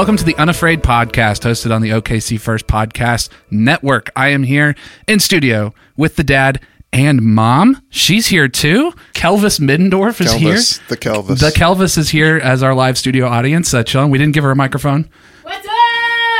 Welcome to the Unafraid podcast, hosted on the OKC First Podcast Network. I am here in studio with the dad and mom. She's here too. Kelvis Middendorf is Kelvis, here. the Kelvis. The Kelvis is here as our live studio audience. Uh, chilling. We didn't give her a microphone.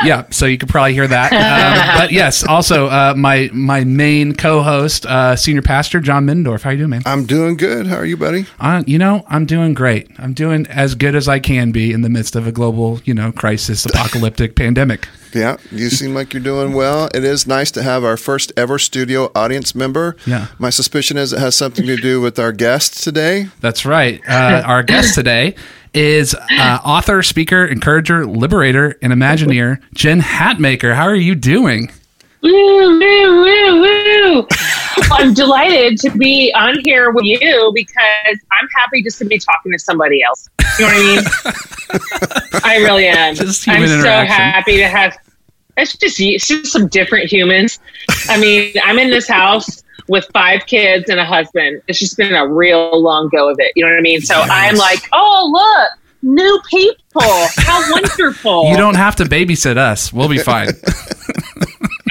What's up? Yeah, so you could probably hear that. Um, but yes, also uh, my my main co-host, uh, senior pastor John Middendorf. How you doing, man? I'm doing good. How are you, buddy? Uh, you know, I'm doing great. I'm doing as good as I can be in the midst of a global, you know, crisis, apocalyptic pandemic. Yeah, you seem like you're doing well. It is nice to have our first ever studio audience member. Yeah. My suspicion is it has something to do with our guest today. That's right. Uh, our guest today is uh, author, speaker, encourager, liberator, and Imagineer Jen Hatmaker. How are you doing? Woo, woo, woo, woo. I'm delighted to be on here with you because I'm happy just to be talking to somebody else. You know what I mean? I really am. I'm so happy to have. It's just it's just some different humans. I mean, I'm in this house with five kids and a husband. It's just been a real long go of it. You know what I mean? So I'm like, oh look, new people. How wonderful. You don't have to babysit us. We'll be fine.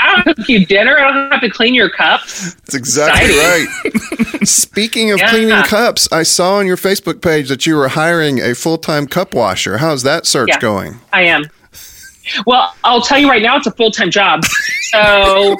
I don't have to cook you dinner. I don't have to clean your cups. That's exactly right. Speaking of Yeah. cleaning cups, I saw on your Facebook page that you were hiring a full time cup washer. How's that search Yeah. going? I am. Well, I'll tell you right now, it's a full time job. So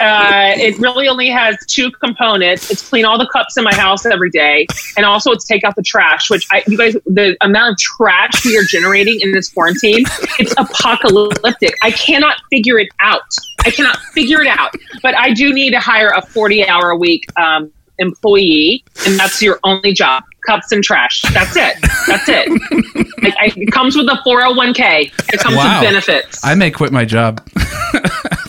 uh, it really only has two components. It's clean all the cups in my house every day, and also it's take out the trash. Which I, you guys, the amount of trash we are generating in this quarantine, it's apocalyptic. I cannot figure it out. I cannot figure it out. But I do need to hire a forty hour a week um, employee, and that's your only job: cups and trash. That's it. That's it. Like, I, it comes with a 401k. It comes Wow. with benefits. I may quit my job.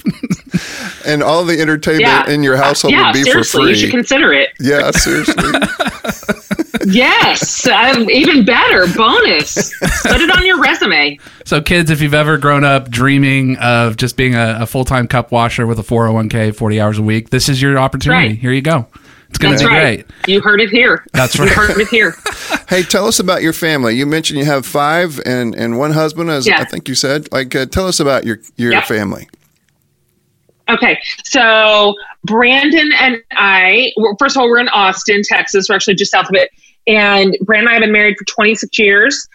And all the entertainment yeah. in your household yeah, would be for seriously, you should consider it. yeah, seriously. Yes, um, even better. Bonus. Put it on your resume. So, kids, if you've ever grown up dreaming of just being a, a full time cup washer with a 401k, 40 hours a week, this is your opportunity. Right. Here you go. It's going to be right. great. You heard it here. That's right. You heard it here. hey, tell us about your family. You mentioned you have five and, and one husband, as Yeah. I think you said. Like, uh, tell us about your, your Yep. family. Okay, so Brandon and I, well, first of all, we're in Austin, Texas. We're actually just south of it. And Brandon and I have been married for 26 years,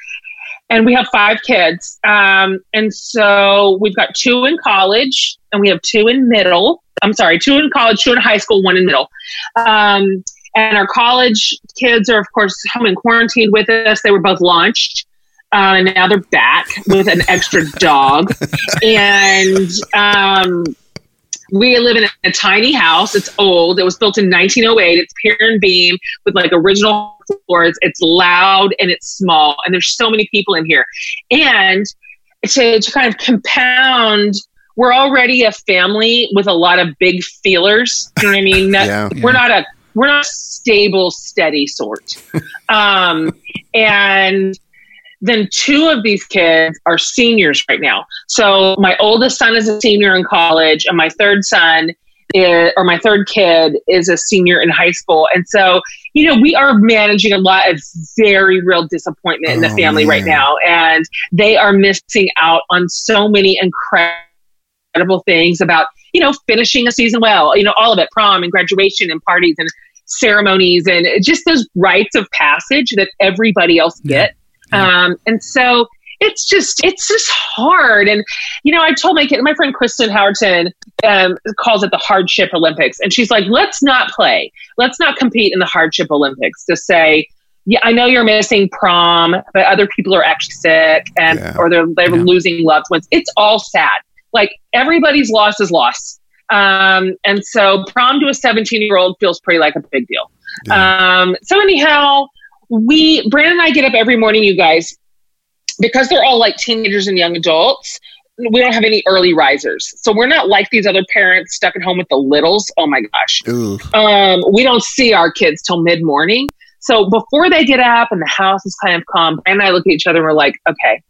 and we have five kids. Um, and so we've got two in college, and we have two in middle. I'm sorry, two in college, two in high school, one in middle. Um, and our college kids are, of course, home and quarantined with us. They were both launched. Uh, and now they're back with an extra dog. and um, we live in a, tiny house. It's old. It was built in 1908. It's pier and beam with like original floors. It's loud and it's small. And there's so many people in here. And to, to kind of compound, we're already a family with a lot of big feelers. You know what I mean? Yeah. We're not a we're not a stable, steady sort. um, and then two of these kids are seniors right now. So my oldest son is a senior in college, and my third son is, or my third kid is a senior in high school. And so, you know, we are managing a lot of very real disappointment in the Oh, family right now, and they are missing out on so many incredible things about you know finishing a season well. You know, all of it, prom and graduation and parties and ceremonies and just those rites of passage that everybody else Yeah. Um, and so it's just it's just hard. And you know, I told my kid, my friend Kristen Howerton um, calls it the hardship Olympics, and she's like, let's not play, let's not compete in the hardship Olympics. To say, yeah, I know you're missing prom, but other people are actually sick, and Yeah. or they're they're Yeah. losing loved ones. It's all sad. Like everybody's loss is loss. Um, and so prom to a 17 year old feels pretty like a big deal. Um, so anyhow, we Brandon and I get up every morning, you guys, because they're all like teenagers and young adults. We don't have any early risers, so we're not like these other parents stuck at home with the littles. Oh my gosh, um, we don't see our kids till mid morning. So before they get up and the house is kind of calm, Brandon and I look at each other and we're like, okay,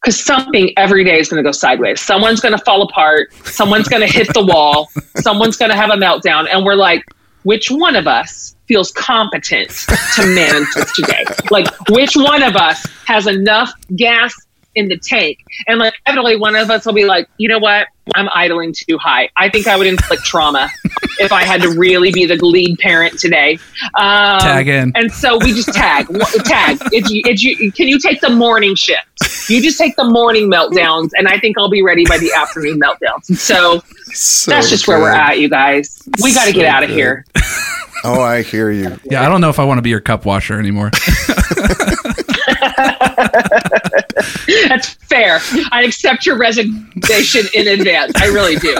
because something every day is going to go sideways. Someone's going to fall apart. Someone's going to hit the wall. Someone's going to have a meltdown. And we're like, which one of us feels competent to manage this today? Like, which one of us has enough gas in the tank. And like, evidently, one of us will be like, you know what? I'm idling too high. I think I would inflict trauma if I had to really be the lead parent today. Um, Tag in. And so we just tag, tag. If you, if you, can you take the morning shift? You just take the morning meltdowns, and I think I'll be ready by the afternoon meltdowns. And so, So that's just where we're at, you guys. We got to So get out of here. Oh, I hear you. Yeah, I don't know if I want to be your cup washer anymore. That's fair. I accept your resignation in advance. I really do.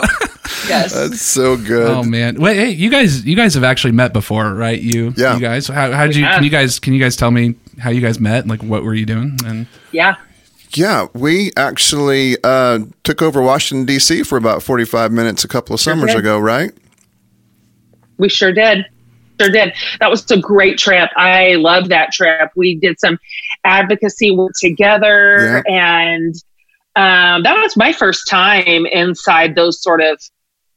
Yes. That's so good. oh man. Wait, hey, you guys you guys have actually met before, right? You Yeah. you guys. How how did you have. can you guys can you guys tell me how you guys met? Like what were you doing? And yeah. Yeah, we actually uh, took over Washington D.C. for about forty-five minutes a couple of summers did. ago, right? We sure did. Sure did. That was a great trip. I loved that trip. We did some advocacy work together, and um, that was my first time inside those sort of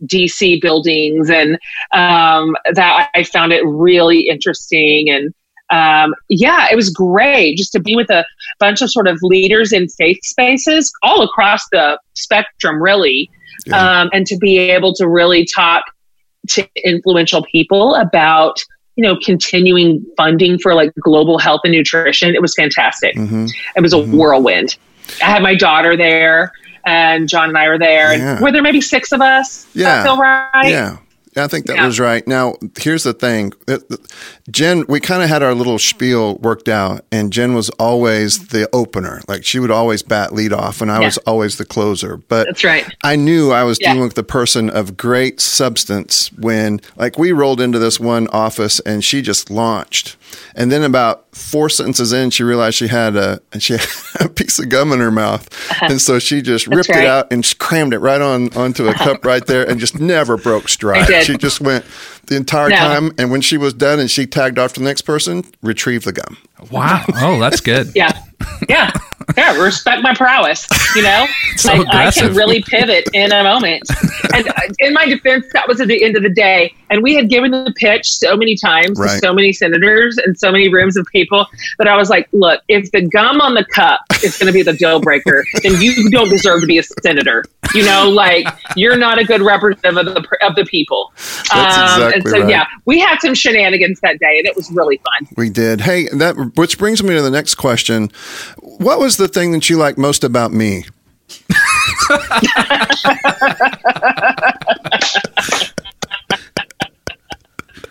DC buildings, and um, that I found it really interesting. And um, yeah, it was great just to be with a bunch of sort of leaders in faith spaces all across the spectrum, really, Yeah. um, and to be able to really talk to influential people about you know continuing funding for like global health and nutrition it was fantastic hmm it was a whirlwind i had my daughter there and john and i were there Yeah. and were there maybe six of us Yeah. feel right Yeah. Yeah, I think that Yeah. was right. Now, here's the thing. Jen, we kind of had our little spiel worked out, and Jen was always the opener. Like she would always bat lead off, and I Yeah. was always the closer. But that's right I knew I was Yeah. dealing with the person of great substance when, like, we rolled into this one office and she just launched. And then about four sentences in, she realized she had a she had a piece of gum in her mouth, and so she just ripped right. it out and crammed it right on onto a cup right there, and just never broke stride. She just went the entire No. time, and when she was done and she tagged off to the next person, retrieve the gum. wow. Oh, that's good. yeah yeah yeah respect my prowess you know So I, I can really pivot in a moment and uh, in my defense that was at the end of the day and we had given the pitch so many times Right. to so many senators and so many rooms of people that i was like look if the gum on the cup is going to be the deal breaker then you don't deserve to be a senator you know like you're not a good representative of the, of the people That's and exactly so right. yeah we had some shenanigans that day and it was really fun We did. Hey, that which brings me to the next question. What was the thing that you liked most about me?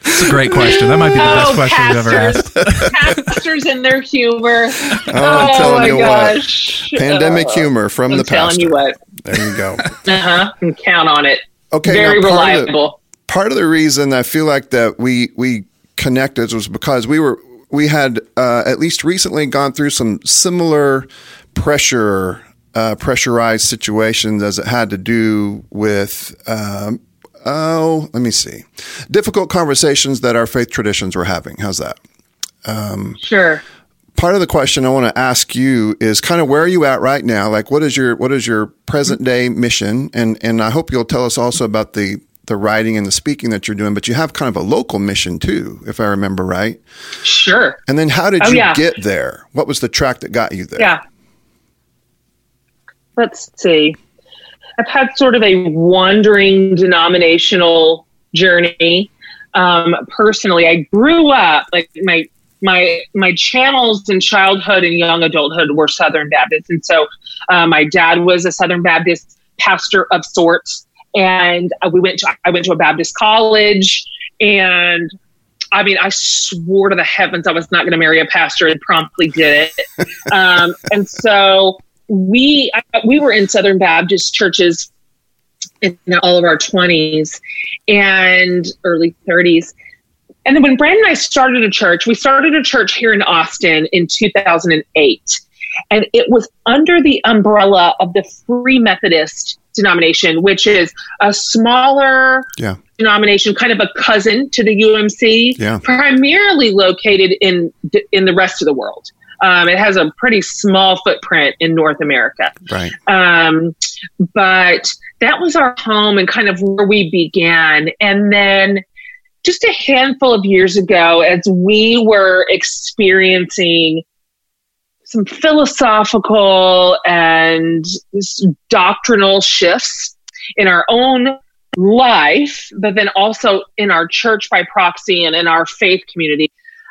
It's a great question. That might be the best Oh, question we've ever asked. pastors, pastors and their humor. Oh, I'm Oh, telling my you gosh. what. Pandemic Uh, humor from I'm the telling pastor. you what. There you go. Uh huh. Count on it. Okay, Very now part of the- reliable. part of the reason I feel like that we we connected was because we were we had uh, at least recently gone through some similar pressure uh, pressurized situations as it had to do with. Um, Oh, let me see. Difficult conversations that our faith traditions were having. How's that? Sure. part of the question I want to ask you is kind of where are you at right now? Like, what is your what is your present day mission? And and I hope you'll tell us also about the the writing and the speaking that you're doing. But you have kind of a local mission too, if I remember right. Sure. And then how did Oh, you yeah. get there? What was the track that got you there? Yeah. Let's see. I've had sort of a wandering denominational journey. Um, personally, I grew up like my my my channels in childhood and young adulthood were Southern Baptist, and so uh, my dad was a Southern Baptist pastor of sorts, and uh, we went to I went to a Baptist college, and I mean, I swore to the heavens I was not going to marry a pastor and promptly did it. um, and so we we were in Southern Baptist churches in all of our 20s and early 30s. And then when Brandon and I started a church, we started a church here in Austin in 2008. And it was under the umbrella of the Free Methodist denomination, which is a smaller Yeah. denomination, kind of a cousin to the UMC, Yeah. primarily located in in the rest of the world. Um, it has a pretty small footprint in North America, Right. um, but that was our home and kind of where we began. And then just a handful of years ago, as we were experiencing some philosophical and doctrinal shifts in our own life, but then also in our church by proxy and in our faith community.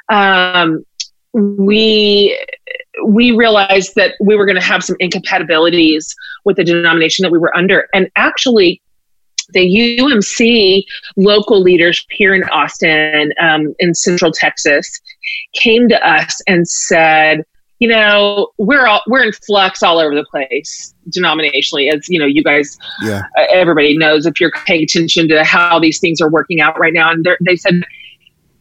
Um, we we realized that we were going to have some incompatibilities with the denomination that we were under, and actually, the UMC local leaders here in Austin, um, in Central Texas, came to us and said, you know, we're all we're in flux all over the place denominationally, as you know, you guys, yeah. uh, everybody knows if you're paying attention to how these things are working out right now. And they said,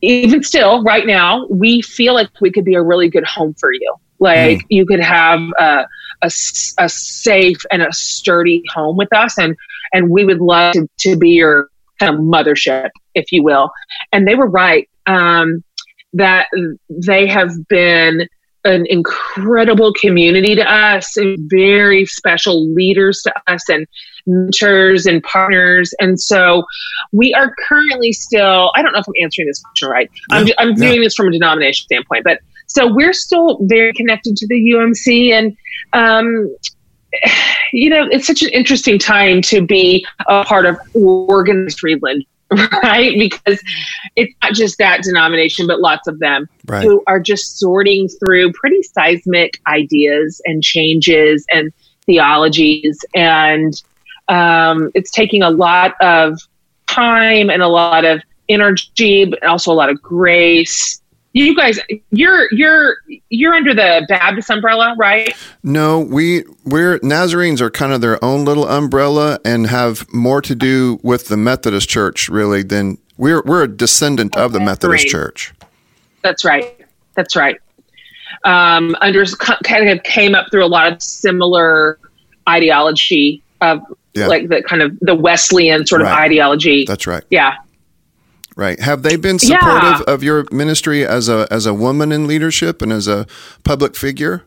even still, right now, we feel like we could be a really good home for you. Like mm. you could have a, a, a, safe and a sturdy home with us, and and we would love to, to be your kind of mothership, if you will. And they were right um, that they have been an incredible community to us and very special leaders to us and mentors and partners. And so we are currently still, I don't know if I'm answering this question right. Yeah, I'm, I'm yeah. doing this from a denomination standpoint, but so we're still very connected to the UMC and, um, you know, it's such an interesting time to be a part of organized religion right? Because it's not just that denomination, but lots of them right. who are just sorting through pretty seismic ideas and changes and theologies. And um, it's taking a lot of time and a lot of energy, but also a lot of grace you guys you're you're you're under the baptist umbrella right? No we we're nazarenes are kind of their own little umbrella and have more to do with the methodist church really than we're we're a descendant okay, of the methodist great. church. That's right. That's right. Um under kind of came up through a lot of similar ideology of yeah. like the kind of the wesleyan sort of ideology. That's right. Yeah Right. Have they been supportive yeah. of your ministry as a as a woman in leadership and as a public figure?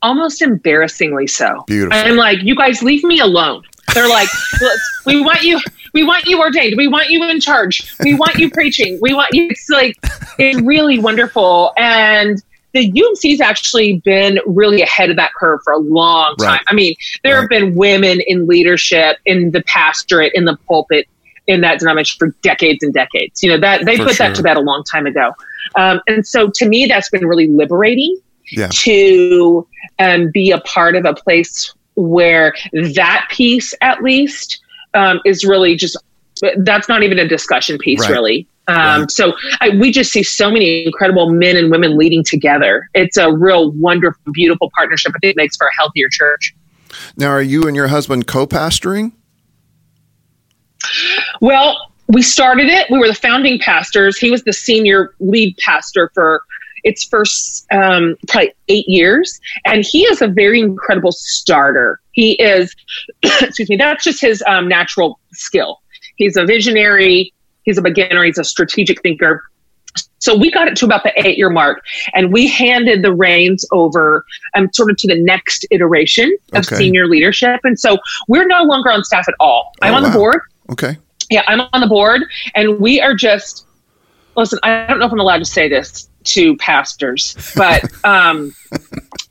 Almost embarrassingly so. Beautiful. I'm like, you guys leave me alone. They're like, we want you we want you ordained. We want you in charge. We want you preaching. We want you it's like it's really wonderful and the UMC's actually been really ahead of that curve for a long time. Right. I mean, there right. have been women in leadership, in the pastorate, in the pulpit in that denomination for decades and decades. You know that they for put sure. that to bed a long time ago, um, and so to me that's been really liberating yeah. to um, be a part of a place where that piece at least um, is really just that's not even a discussion piece right. really. Um, right. So I, we just see so many incredible men and women leading together. It's a real wonderful, beautiful partnership. I think makes for a healthier church. Now, are you and your husband co-pastoring? Well, we started it. We were the founding pastors. He was the senior lead pastor for its first um, probably eight years, and he is a very incredible starter. He is, excuse me, that's just his um, natural skill. He's a visionary. He's a beginner. He's a strategic thinker. So we got it to about the eight year mark, and we handed the reins over um, sort of to the next iteration of okay. senior leadership. And so we're no longer on staff at all. I'm oh, on wow. the board. Okay. Yeah, I'm on the board, and we are just listen. I don't know if I'm allowed to say this to pastors, but um,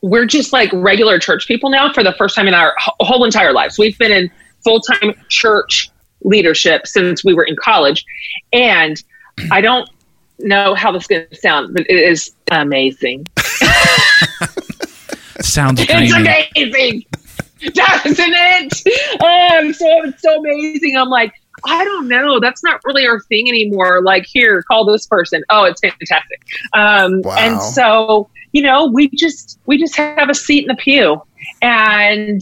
we're just like regular church people now for the first time in our whole entire lives. We've been in full time church leadership since we were in college, and I don't know how this is going to sound, but it is amazing. Sounds dreamy. It's amazing, doesn't it? Oh, so it's so amazing. I'm like I don't know. That's not really our thing anymore. Like, here, call this person. Oh, it's fantastic. Um, wow. And so, you know, we just we just have a seat in the pew, and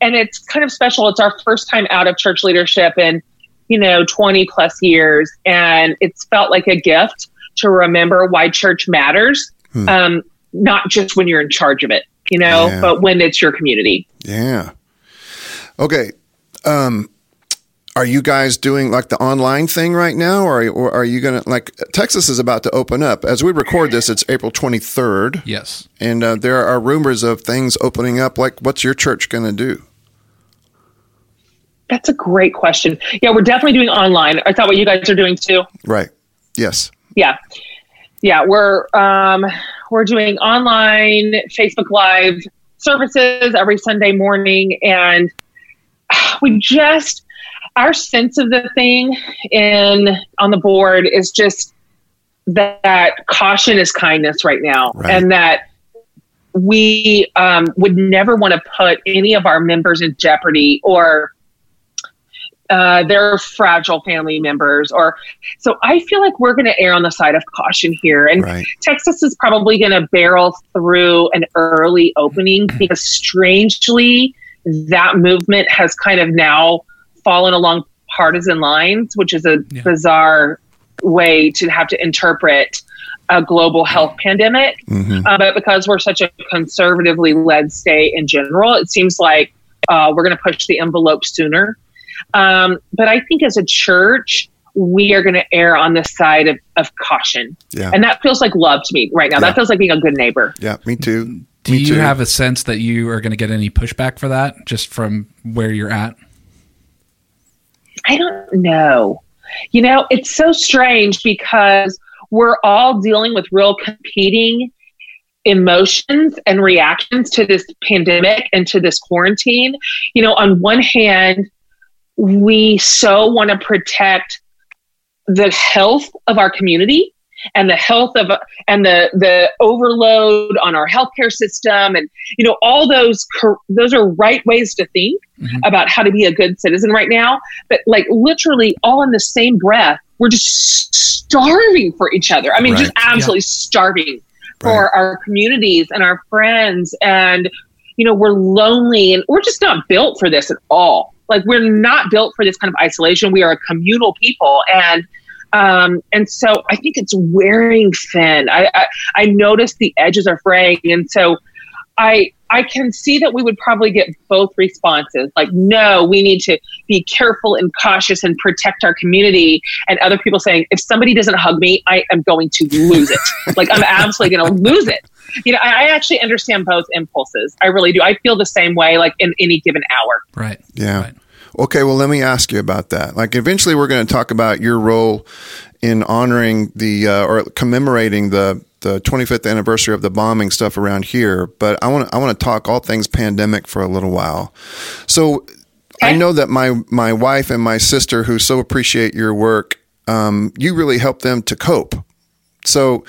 and it's kind of special. It's our first time out of church leadership in you know twenty plus years, and it's felt like a gift to remember why church matters. Hmm. Um, not just when you're in charge of it, you know, yeah. but when it's your community. Yeah. Okay. Um, are you guys doing like the online thing right now or are, you, or are you going to like texas is about to open up. As we record this it's april 23rd yes. And uh, there are rumors of things opening up like what's your church going to do? That's a great question. Yeah we're definitely doing online. I thought what you guys are doing too? Right. Yes. Yeah. Yeah we're um we're doing online Facebook Live services every Sunday morning, and we just our sense of the thing in on the board is just that caution is kindness right now, Right. and that we um, would never want to put any of our members in jeopardy or uh, their fragile family members or so i feel like we're going to err on the side of caution here and Right. texas is probably going to barrel through an early opening because strangely that movement has kind of now fallen along partisan lines which is a Yeah. bizarre way to have to interpret a global health pandemic hmm uh, but because we're such a conservatively led state in general, it seems like uh, we're going to push the envelope sooner. Um, but I think as a church, we are going to err on the side of, of caution. Yeah. And that feels like love to me right now. Yeah. That feels like being a good neighbor. Yeah. Me too. Do Me you too. have a sense that you are going to get any pushback for that just from where you're at? I don't know. You know, it's so strange because we're all dealing with real competing emotions and reactions to this pandemic and to this quarantine. You know, on one hand, we so want to protect the health of our community and the health of and the the overload on our healthcare system and you know all those those are right ways to think Mhm. about how to be a good citizen right now but like literally all in the same breath we're just starving for each other i mean just Right. absolutely starving Right. for our communities and our friends and you know we're lonely and we're just not built for this at all like we're not built for this kind of isolation we are a communal people and um, and so I think it's wearing thin. I, I I notice the edges are fraying, and so I I can see that we would probably get both responses. Like, no, we need to be careful and cautious and protect our community, and other people saying, if somebody doesn't hug me, I am going to lose it. like, I'm absolutely going to lose it. You know, I, I actually understand both impulses. I really do. I feel the same way, like in any given hour. Right. Yeah. Right. Okay, well, let me ask you about that. Like, eventually, we're going to talk about your role in honoring the uh, or commemorating the the 25th anniversary of the bombing stuff around here. But I want to I want to talk all things pandemic for a little while. So, I know that my my wife and my sister, who so appreciate your work, um, you really help them to cope. So,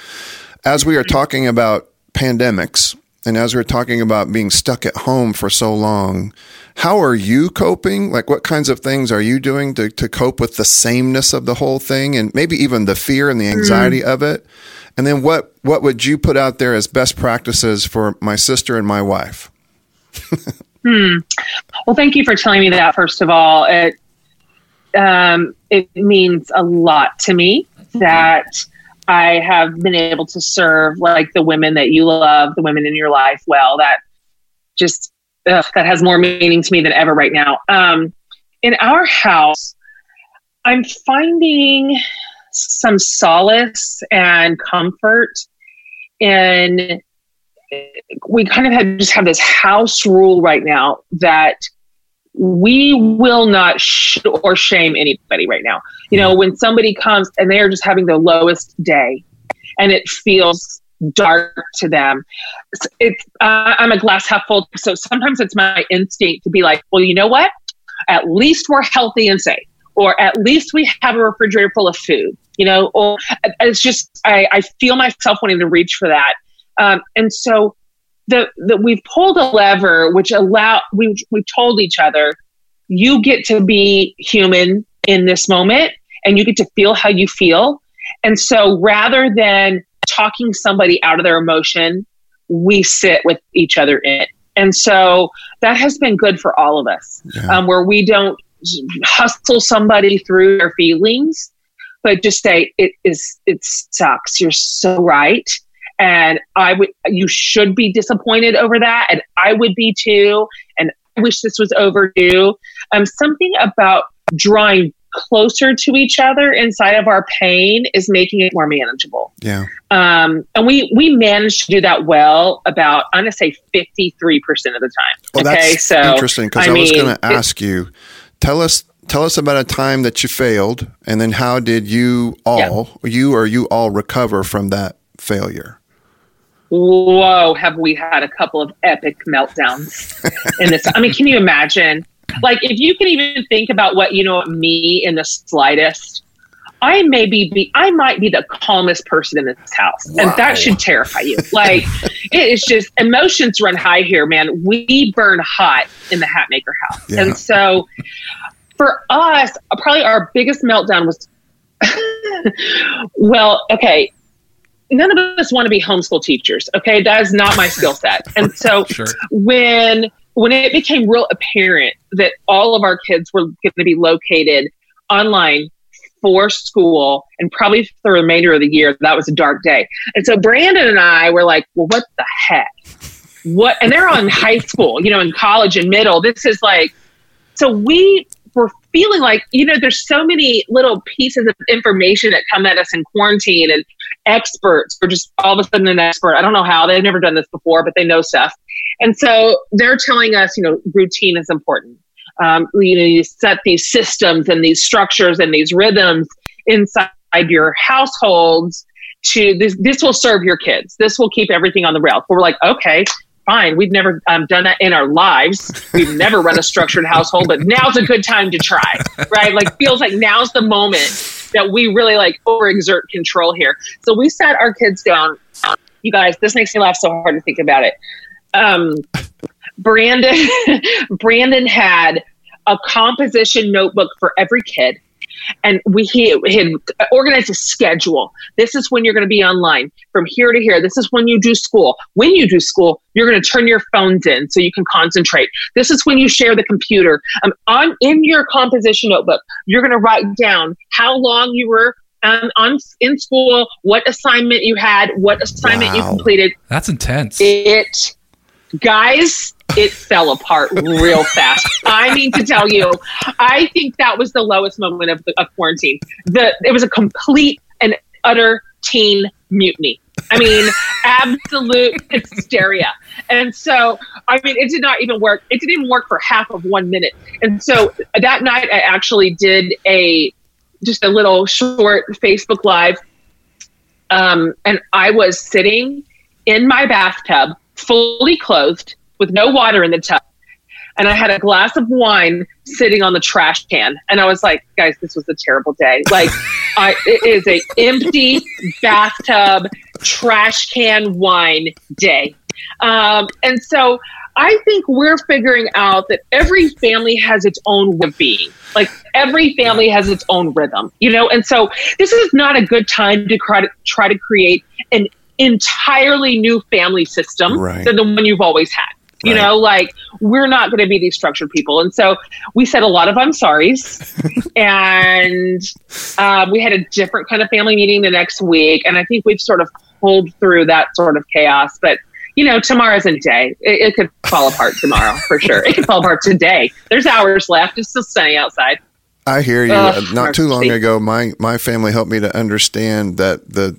as we are talking about pandemics and as we're talking about being stuck at home for so long, how are you coping? Like, what kinds of things are you doing to, to cope with the sameness of the whole thing and maybe even the fear and the anxiety of it? And then what, what would you put out there as best practices for my sister and my wife? hmm. Well, thank you for telling me that. First of all, it um, it means a lot to me that I have been able to serve like the women that you love, the women in your life. Well, that just ugh, that has more meaning to me than ever right now. Um, in our house, I'm finding some solace and comfort in we kind of have just have this house rule right now that we will not sh- or shame anybody right now. You know, when somebody comes and they are just having their lowest day and it feels dark to them, it's, uh, I'm a glass half full. So sometimes it's my instinct to be like, well, you know what? At least we're healthy and safe, or at least we have a refrigerator full of food. You know, or it's just I, I feel myself wanting to reach for that. Um, and so the, the we've pulled a lever which allow we we've told each other you get to be human in this moment and you get to feel how you feel. And so rather than talking somebody out of their emotion, we sit with each other in it. And so that has been good for all of us, Yeah. um, where we don't hustle somebody through their feelings, but just say, it is, it sucks. You're so right and I would you should be disappointed over that, and I would be too, and I wish this was overdue. Um, something about drawing closer to each other inside of our pain is making it more manageable. Yeah. Um, and we we managed to do that well about I'm gonna say 53 percent of the time. Well, okay, that's so interesting because I, I was going to ask you. Tell us, tell us about a time that you failed, and then how did you all, you or you all, recover from that failure? Whoa, have we had a couple of epic meltdowns in this? I mean, can you imagine? Like, if you can even think about what you know me in the slightest, I may be, be I might be the calmest person in this house, wow. and that should terrify you. Like, it is just emotions run high here, man. We burn hot in the Hatmaker house, yeah. and so for us, probably our biggest meltdown was. well, okay, none of us want to be homeschool teachers. Okay, that is not my skill set. And so sure. when when it became real apparent that all of our kids were going to be located online for school and probably for the remainder of the year, that was a dark day. And so Brandon and I were like, well, what the heck? What? And they're on high school, you know, in college and middle. This is like, so we feeling like, you know, there's so many little pieces of information that come at us in quarantine and experts are just all of a sudden an expert. I don't know how they've never done this before, but they know stuff. And so they're telling us, you know, routine is important. Um, you know, you set these systems and these structures and these rhythms inside your households to this. This will serve your kids. This will keep everything on the rails. But we're like, okay, fine. We've never um, done that in our lives. We've never run a structured household, but now's a good time to try, right? Like, feels like now's the moment that we really like overexert control here. So we sat our kids down. You guys, this makes me laugh so hard to think about it. Um, Brandon, Brandon had a composition notebook for every kid and we he, had organized a schedule. This is when you're going to be online from here to here. This is when you do school. When you do school, you're going to turn your phones in so you can concentrate. This is when you share the computer. Um, on in your composition notebook, you're going to write down how long you were um, on in school, what assignment you had, what assignment wow. you completed. That's intense. It guys it fell apart real fast. I mean to tell you, I think that was the lowest moment of, the, of quarantine. The it was a complete and utter teen mutiny. I mean, absolute hysteria. And so, I mean, it did not even work. It didn't even work for half of one minute. And so that night, I actually did a just a little short Facebook Live. Um, and I was sitting in my bathtub, fully clothed, with no water in the tub. And I had a glass of wine sitting on the trash can. And I was like, guys, this was a terrible day. Like, I, it is a empty bathtub, trash can wine day. Um, and so I think we're figuring out that every family has its own way of being. Like every family has its own rhythm, you know. And so this is not a good time to try to try to create an entirely new family system right. than the one you've always had. You right. know, like we're not going to be these structured people. And so we said a lot of I'm sorry's. and uh, we had a different kind of family meeting the next week. And I think we've sort of pulled through that sort of chaos. But, you know, tomorrow's a day. It, it could fall apart tomorrow for sure. It could fall apart today. There's hours left. It's still sunny outside. I hear you. Ugh, Not too long ago, my my family helped me to understand that the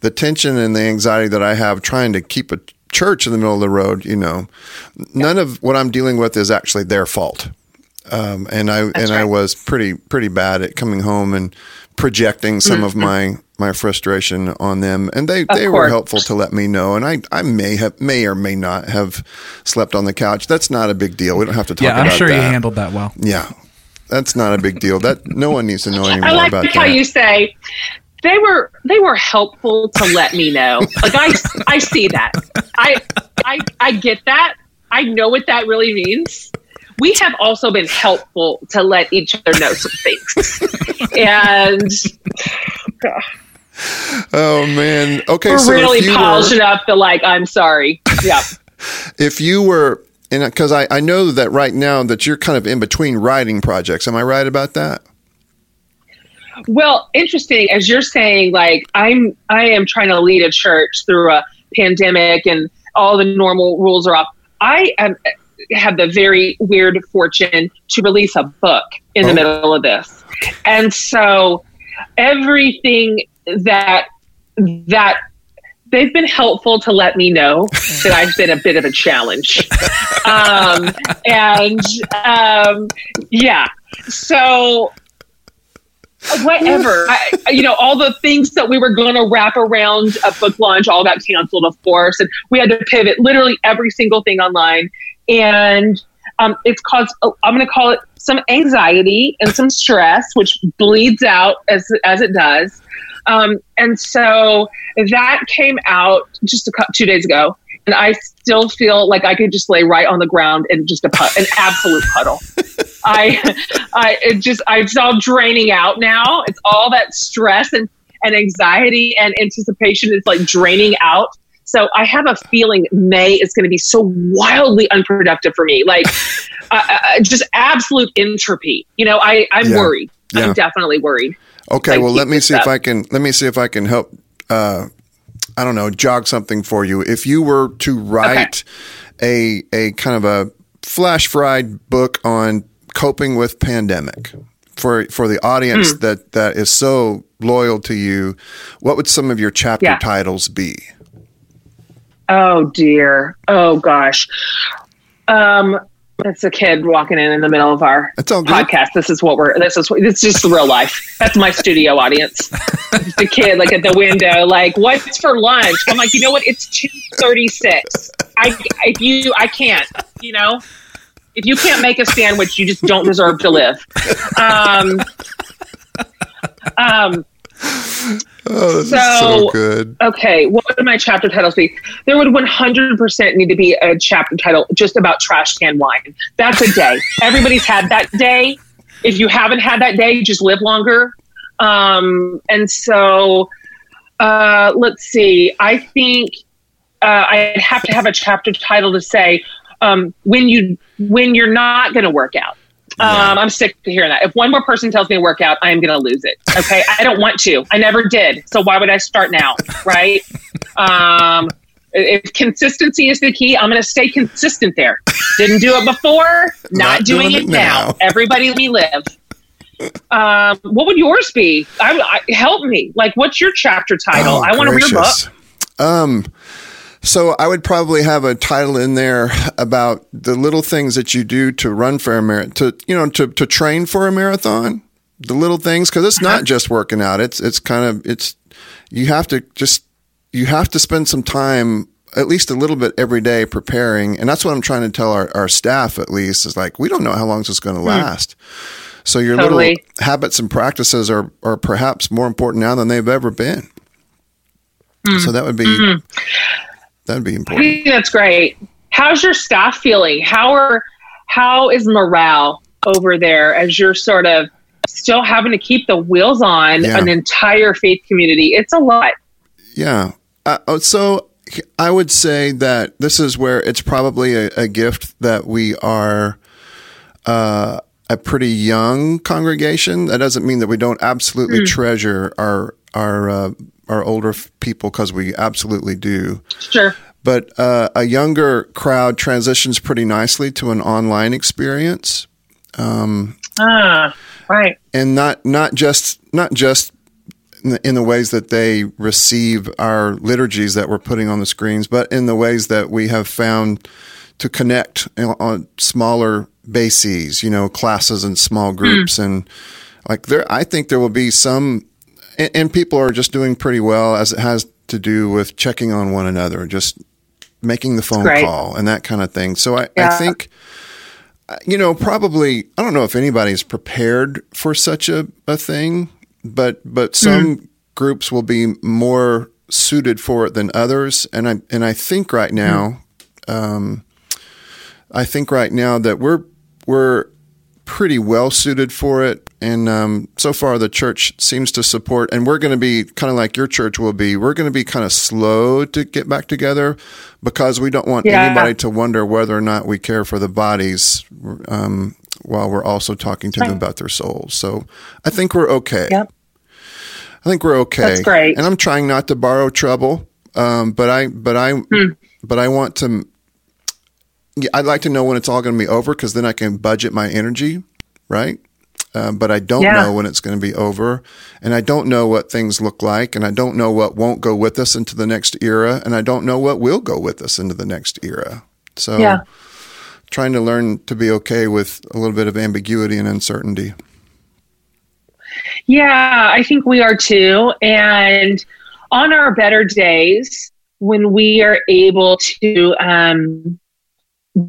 the tension and the anxiety that I have trying to keep a church in the middle of the road, you know, none of what I'm dealing with is actually their fault. Um, and I That's and right. I was pretty pretty bad at coming home and projecting some mm-hmm. of my my frustration on them, and they, they were helpful to let me know. And I, I may have may or may not have slept on the couch. That's not a big deal. We don't have to talk. About that. Yeah, I'm sure that. you handled that well. Yeah, that's not a big deal. That no one needs to know anymore I like about how you say they were they were helpful to let me know. Like I I see that. I I I get that. I know what that really means. We have also been helpful to let each other know some things. and Oh man. Okay, we're so really polishing were, up the like I'm sorry. Yeah. if you were and because I, I know that right now that you're kind of in between writing projects. Am I right about that? Well, interesting as you're saying, like I'm, I am trying to lead a church through a pandemic and all the normal rules are off. I am, have the very weird fortune to release a book in the oh. middle of this, and so everything that that they've been helpful to let me know that I've been a bit of a challenge. Um, and um, yeah, so whatever. I, you know, all the things that we were going to wrap around a book launch all got canceled, of course, and we had to pivot literally every single thing online. And um, it's caused I'm going to call it some anxiety and some stress, which bleeds out as as it does. Um, and so that came out just a two days ago, and I still feel like I could just lay right on the ground and just a put, an absolute puddle. I, I it just I, it's all draining out now. It's all that stress and and anxiety and anticipation is like draining out. So I have a feeling May is going to be so wildly unproductive for me, like uh, uh, just absolute entropy. You know, I I'm yeah. worried. Yeah. I'm definitely worried. Okay, well let me see up. if I can let me see if I can help. Uh, I don't know, jog something for you. If you were to write okay. a a kind of a flash fried book on coping with pandemic for for the audience mm. that that is so loyal to you, what would some of your chapter yeah. titles be? Oh dear. Oh gosh. Um, it's a kid walking in in the middle of our podcast. This is what we're. This is this is just real life. That's my studio audience. the kid like at the window, like what's for lunch? I'm like, you know what? It's two thirty six. I if you I can't. You know, if you can't make a sandwich, you just don't deserve to live. Um, um, Oh, so, so, good. Okay, what would my chapter titles be? There would 100% need to be a chapter title just about trash can wine. That's a day. Everybody's had that day. If you haven't had that day, just live longer. Um, and so, uh, let's see. I think uh, I'd have to have a chapter title to say um, when you when you're not going to work out. Um, I'm sick to hearing that. If one more person tells me to work out, I am going to lose it. Okay. I don't want to. I never did. So why would I start now? Right. Um, if consistency is the key, I'm going to stay consistent there. Didn't do it before, not, not doing, doing, it now. now. Everybody we live. Um, what would yours be? I, I, help me. Like, what's your chapter title? Oh, I want to read your book. Um, so I would probably have a title in there about the little things that you do to run for a marathon, to you know, to to train for a marathon. The little things because it's not uh-huh. just working out. It's it's kind of it's you have to just you have to spend some time at least a little bit every day preparing, and that's what I'm trying to tell our, our staff at least is like we don't know how long this is going to hmm. last. So your totally. little habits and practices are are perhaps more important now than they've ever been. Mm. So that would be. Mm-hmm. That'd be important. that's great. How's your staff feeling? How are how is morale over there as you're sort of still having to keep the wheels on yeah. an entire faith community? It's a lot. Yeah. Uh, oh, so I would say that this is where it's probably a, a gift that we are uh, a pretty young congregation. That doesn't mean that we don't absolutely mm. treasure our our uh, our older people because we absolutely do. Sure. But uh, a younger crowd transitions pretty nicely to an online experience. Um, ah, right. And not not just not just in the, in the, ways that they receive our liturgies that we're putting on the screens, but in the ways that we have found to connect on smaller bases, you know, classes and small groups, mm. and like there, I think there will be some and, and, people are just doing pretty well as it has to do with checking on one another, just making the phone call and that kind of thing. So I, yeah. I think, you know, probably I don't know if anybody's prepared for such a, a thing, but but some mm. groups will be more suited for it than others, and I and I think right now, mm. um, I think right now that we're we're pretty well suited for it and um, so far, the church seems to support, and we're going to be kind of like your church will be. We're going to be kind of slow to get back together because we don't want yeah. anybody to wonder whether or not we care for the bodies um, while we're also talking to right. them about their souls. So I think we're okay. Yep. I think we're okay. That's great. And I'm trying not to borrow trouble, um, but I, but I, hmm. but I want to. I'd like to know when it's all going to be over because then I can budget my energy, right? uh, but I don't yeah. know when it's going to be over. And I don't know what things look like. And I don't know what won't go with us into the next era. And I don't know what will go with us into the next era. So, yeah. trying to learn to be okay with a little bit of ambiguity and uncertainty. Yeah, I think we are too. And on our better days, when we are able to um,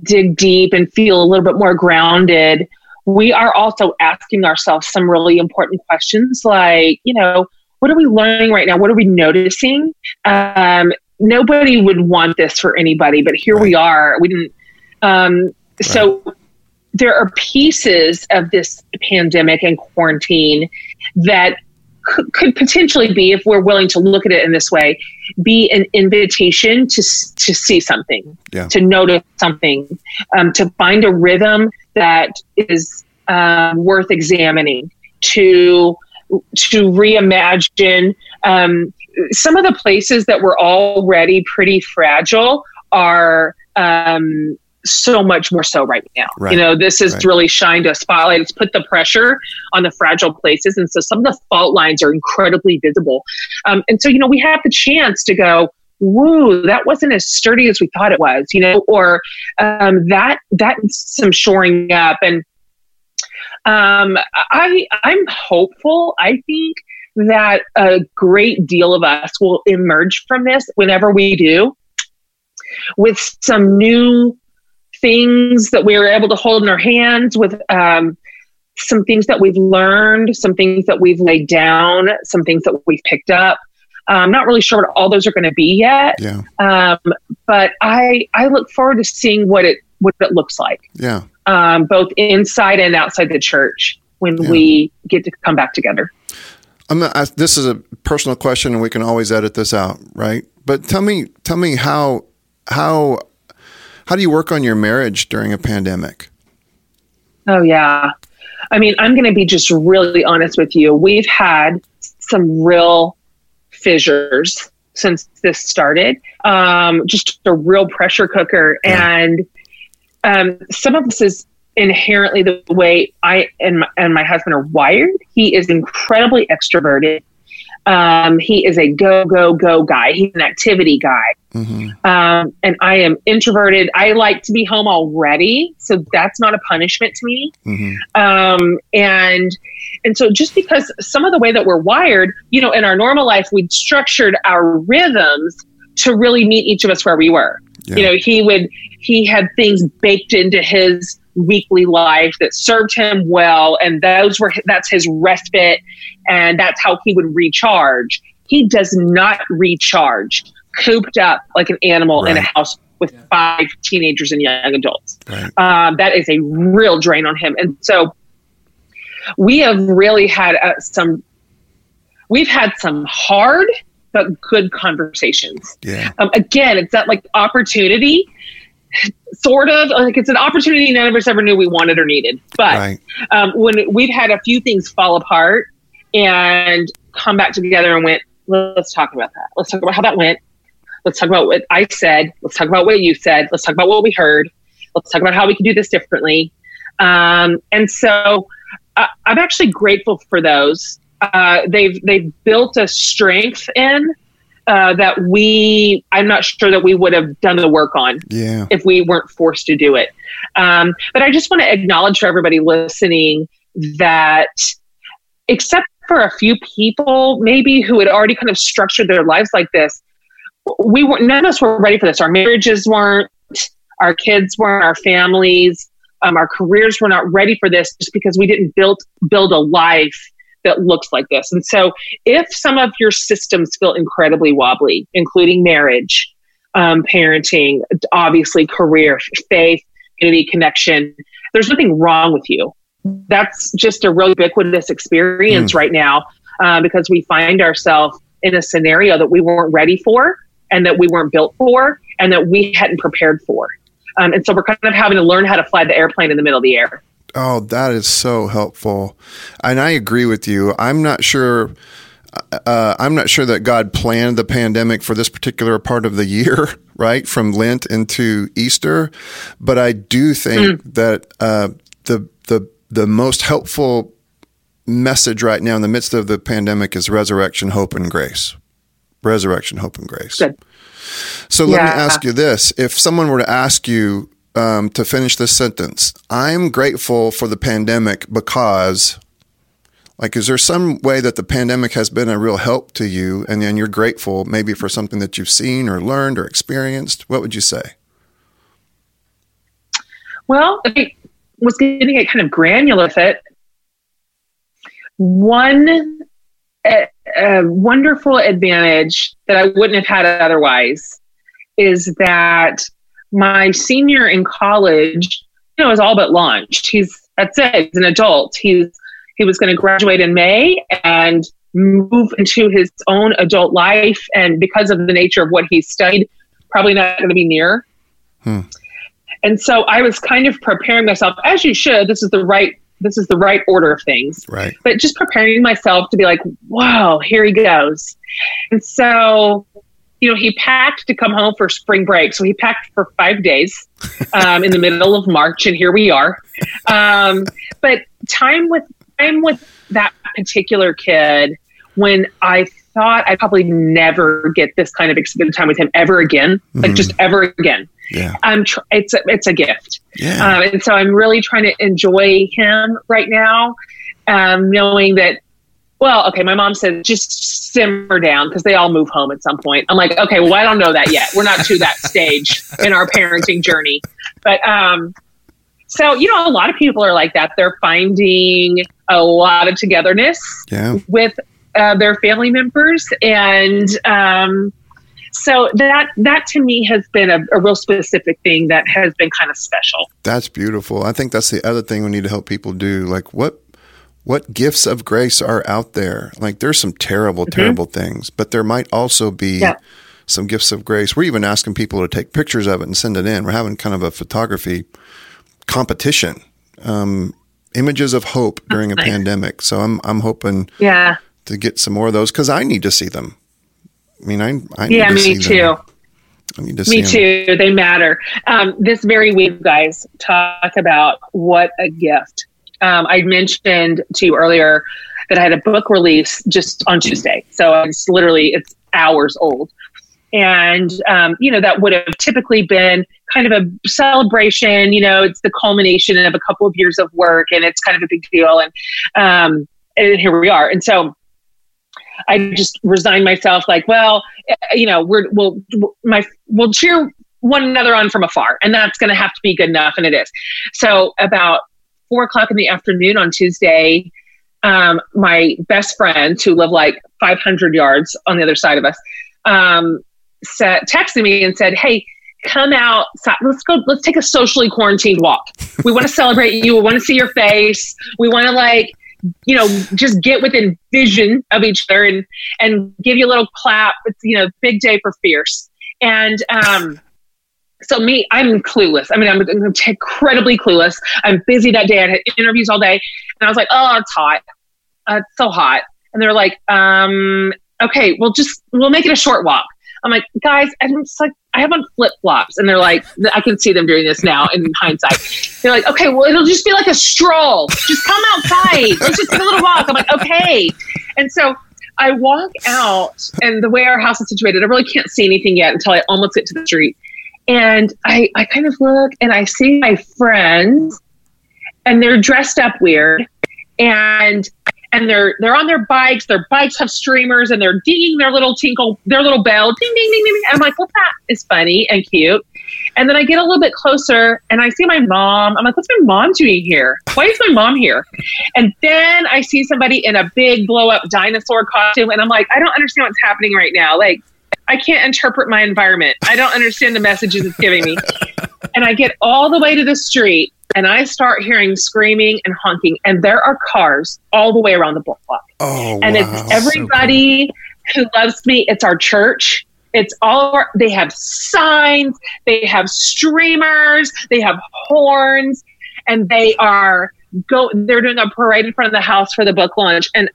dig deep and feel a little bit more grounded, we are also asking ourselves some really important questions like, you know, what are we learning right now? What are we noticing? Um, nobody would want this for anybody, but here right. we are. We didn't. Um, right. So there are pieces of this pandemic and quarantine that could, potentially be, if we're willing to look at it in this way, be an invitation to to see something, yeah. to notice something, um, to find a rhythm that is um, worth examining, to to reimagine. Um, some of the places that were already pretty fragile are um, so much more so right now. Right. You know, this has right. really shined a spotlight. It's put the pressure on the fragile places. And so some of the fault lines are incredibly visible. Um, and so, you know, we have the chance to go, woo, that wasn't as sturdy as we thought it was, you know, or um, that that some shoring up. And um, I I'm hopeful. I think that a great deal of us will emerge from this whenever we do with some new things that we were able to hold in our hands with um, some things that we've learned, some things that we've laid down, some things that we've picked up. I'm not really sure what all those are going to be yet. Yeah. Um, but I I look forward to seeing what it what it looks like. Yeah. Um, both inside and outside the church when yeah. we get to come back together. I'm I, this is a personal question, and we can always edit this out, right? But tell me, tell me how how how do you work on your marriage during a pandemic? Oh, yeah. I mean, I'm going to be just really honest with you. We've had some real fissures since this started, um, just a real pressure cooker. Yeah. And um, some of this is inherently the way I and my, and my husband are wired. He is incredibly extroverted. Um, he is a go, go, go guy. He's an activity guy. Mm-hmm. Um, and I am introverted. I like to be home already. So that's not a punishment to me. Mm-hmm. Um, and, and so just because some of the way that we're wired, you know, in our normal life, we'd structured our rhythms to really meet each of us where we were. Yeah. You know, he would, he had things baked into his weekly life that served him well and those were that's his respite and that's how he would recharge he does not recharge cooped up like an animal right. in a house with yeah. five teenagers and young adults right. um, that is a real drain on him and so we have really had uh, some we've had some hard but good conversations yeah. Um, again it's that like opportunity sort of like it's an opportunity none of us ever knew we wanted or needed. But right. um, when we've had a few things fall apart and come back together and went, let's talk about that. Let's talk about how that went. Let's talk about what I said. Let's talk about what you said. Let's talk about what we heard. Let's talk about how we can do this differently. Um, and so uh, I'm actually grateful for those. Uh, they've they've built a strength in uh, that we I'm not sure that we would have done the work on yeah. if we weren't forced to do it. Um, but I just want to acknowledge for everybody listening that except for a few people maybe who had already kind of structured their lives like this, we were none of us were ready for this. Our marriages weren't, our kids weren't, our families, um, our careers were not ready for this just because we didn't build build a life that looks like this. And so, if some of your systems feel incredibly wobbly, including marriage, um, parenting, obviously career, faith, community connection, there's nothing wrong with you. That's just a real ubiquitous experience mm. right now uh, because we find ourselves in a scenario that we weren't ready for and that we weren't built for and that we hadn't prepared for. Um, and so we're kind of having to learn how to fly the airplane in the middle of the air. Oh, that is so helpful. And I agree with you. I'm not sure. Uh, I'm not sure that God planned the pandemic for this particular part of the year, right? From Lent into Easter. But I do think mm. that uh, the, the, the most helpful message right now in the midst of the pandemic is resurrection, hope, and grace. Resurrection, hope, and grace. Good. So let yeah. me ask you this. If someone were to ask you, um, to finish this sentence. I'm grateful for the pandemic because, Like, is there some way that the pandemic has been a real help to you and then you're grateful maybe for something that you've seen or learned or experienced? What would you say? Well, I was going to get kind of granular with it. One a, a wonderful advantage that I wouldn't have had otherwise is that my senior in college, you know, is all but launched. He's that's it. He's an adult. He's he was going to graduate in May and move into his own adult life. And because of the nature of what he studied, probably not going to be near. Hmm. And so I was kind of preparing myself, as you should. This is the right this is the right order of things. Right. But just preparing myself to be like, wow, here he goes. And so, you know, he packed to come home for spring break. So he packed for five days um, in the middle of March, and here we are. Um, but time with time with that particular kid when I thought I'd probably never get this kind of extended time with him ever again, mm-hmm. like just ever again. Yeah. I'm tr- it's a, it's a gift. Yeah. Um, and so I'm really trying to enjoy him right now, um, knowing that, well, okay, my mom said just simmer down because they all move home at some point. I'm like, okay, well, I don't know that yet. We're not to that stage in our parenting journey. But um, so, you know, a lot of people are like that. They're finding a lot of togetherness yeah. with uh, their family members. And, um, so that that to me has been a, a, real specific thing that has been kind of special. That's beautiful. I think that's the other thing we need to help people do. Like what what gifts of grace are out there? Like there's some terrible mm-hmm. terrible things but there might also be yeah. some gifts of grace. We're even asking people to take pictures of it and send it in. We're having kind of a photography competition um, images of hope during a nice. pandemic. So i'm i'm hoping yeah. to get some more of those because i need to see them I mean, I, I yeah, me too. Them. I need to Me too. Them. They matter. Um, this very week, guys, talk about what a gift. Um, I mentioned to you earlier that I had a book release just on Tuesday, so it's literally it's hours old, and um, you know that would have typically been kind of a celebration. You know, it's the culmination of a couple of years of work, and it's kind of a big deal. And um, and here we are. And so I just resigned myself like, well, eh, you know, we're, we'll, my, we'll cheer one another on from afar and that's going to have to be good enough. And it is. So about four o'clock in the afternoon on Tuesday, um, my best friend who lived like 500 yards on the other side of us, um, said, texted me and said, Hey, come out. Let's go. Let's take a socially quarantined walk. We want to celebrate you. We want to see your face. We want to like you know, just get within vision of each other and and give you a little clap. It's you know, big day for fierce. And um, so me, I'm clueless. I mean, I'm, incredibly clueless. I'm busy that day. I had interviews all day, and I was like, oh, it's hot. Uh, it's so hot. And they're like, um, okay, we'll just we'll make it a short walk. I'm like, guys, I'm just like, I have on flip flops. And they're like, I can see them doing this now in hindsight. They're like, okay, well, it'll just be like a stroll. Just come outside. Let's just take a little walk. I'm like, okay. And so I walk out, and the way our house is situated, I really can't see anything yet until I almost get to the street. And I, I kind of look and I see my friends, and they're dressed up weird. And and they're they're on their bikes. Their bikes have streamers, and they're dinging their little tinkle, their little bell, ding ding ding ding. I'm like, well, that is funny and cute. And then I get a little bit closer, and I see my mom. I'm like, what's my mom doing here? Why is my mom here? And then I see somebody in a big blow up dinosaur costume, and I'm like, I don't understand what's happening right now. Like, I can't interpret my environment. I don't understand the messages it's giving me. and I get all the way to the street, and I start hearing screaming and honking, and there are cars all the way around the block. Oh, and wow. it's everybody so cool. who loves me. It's our church. It's all our, they have signs, they have streamers, they have horns, and they are go. They're doing a parade in front of the house for the book launch, and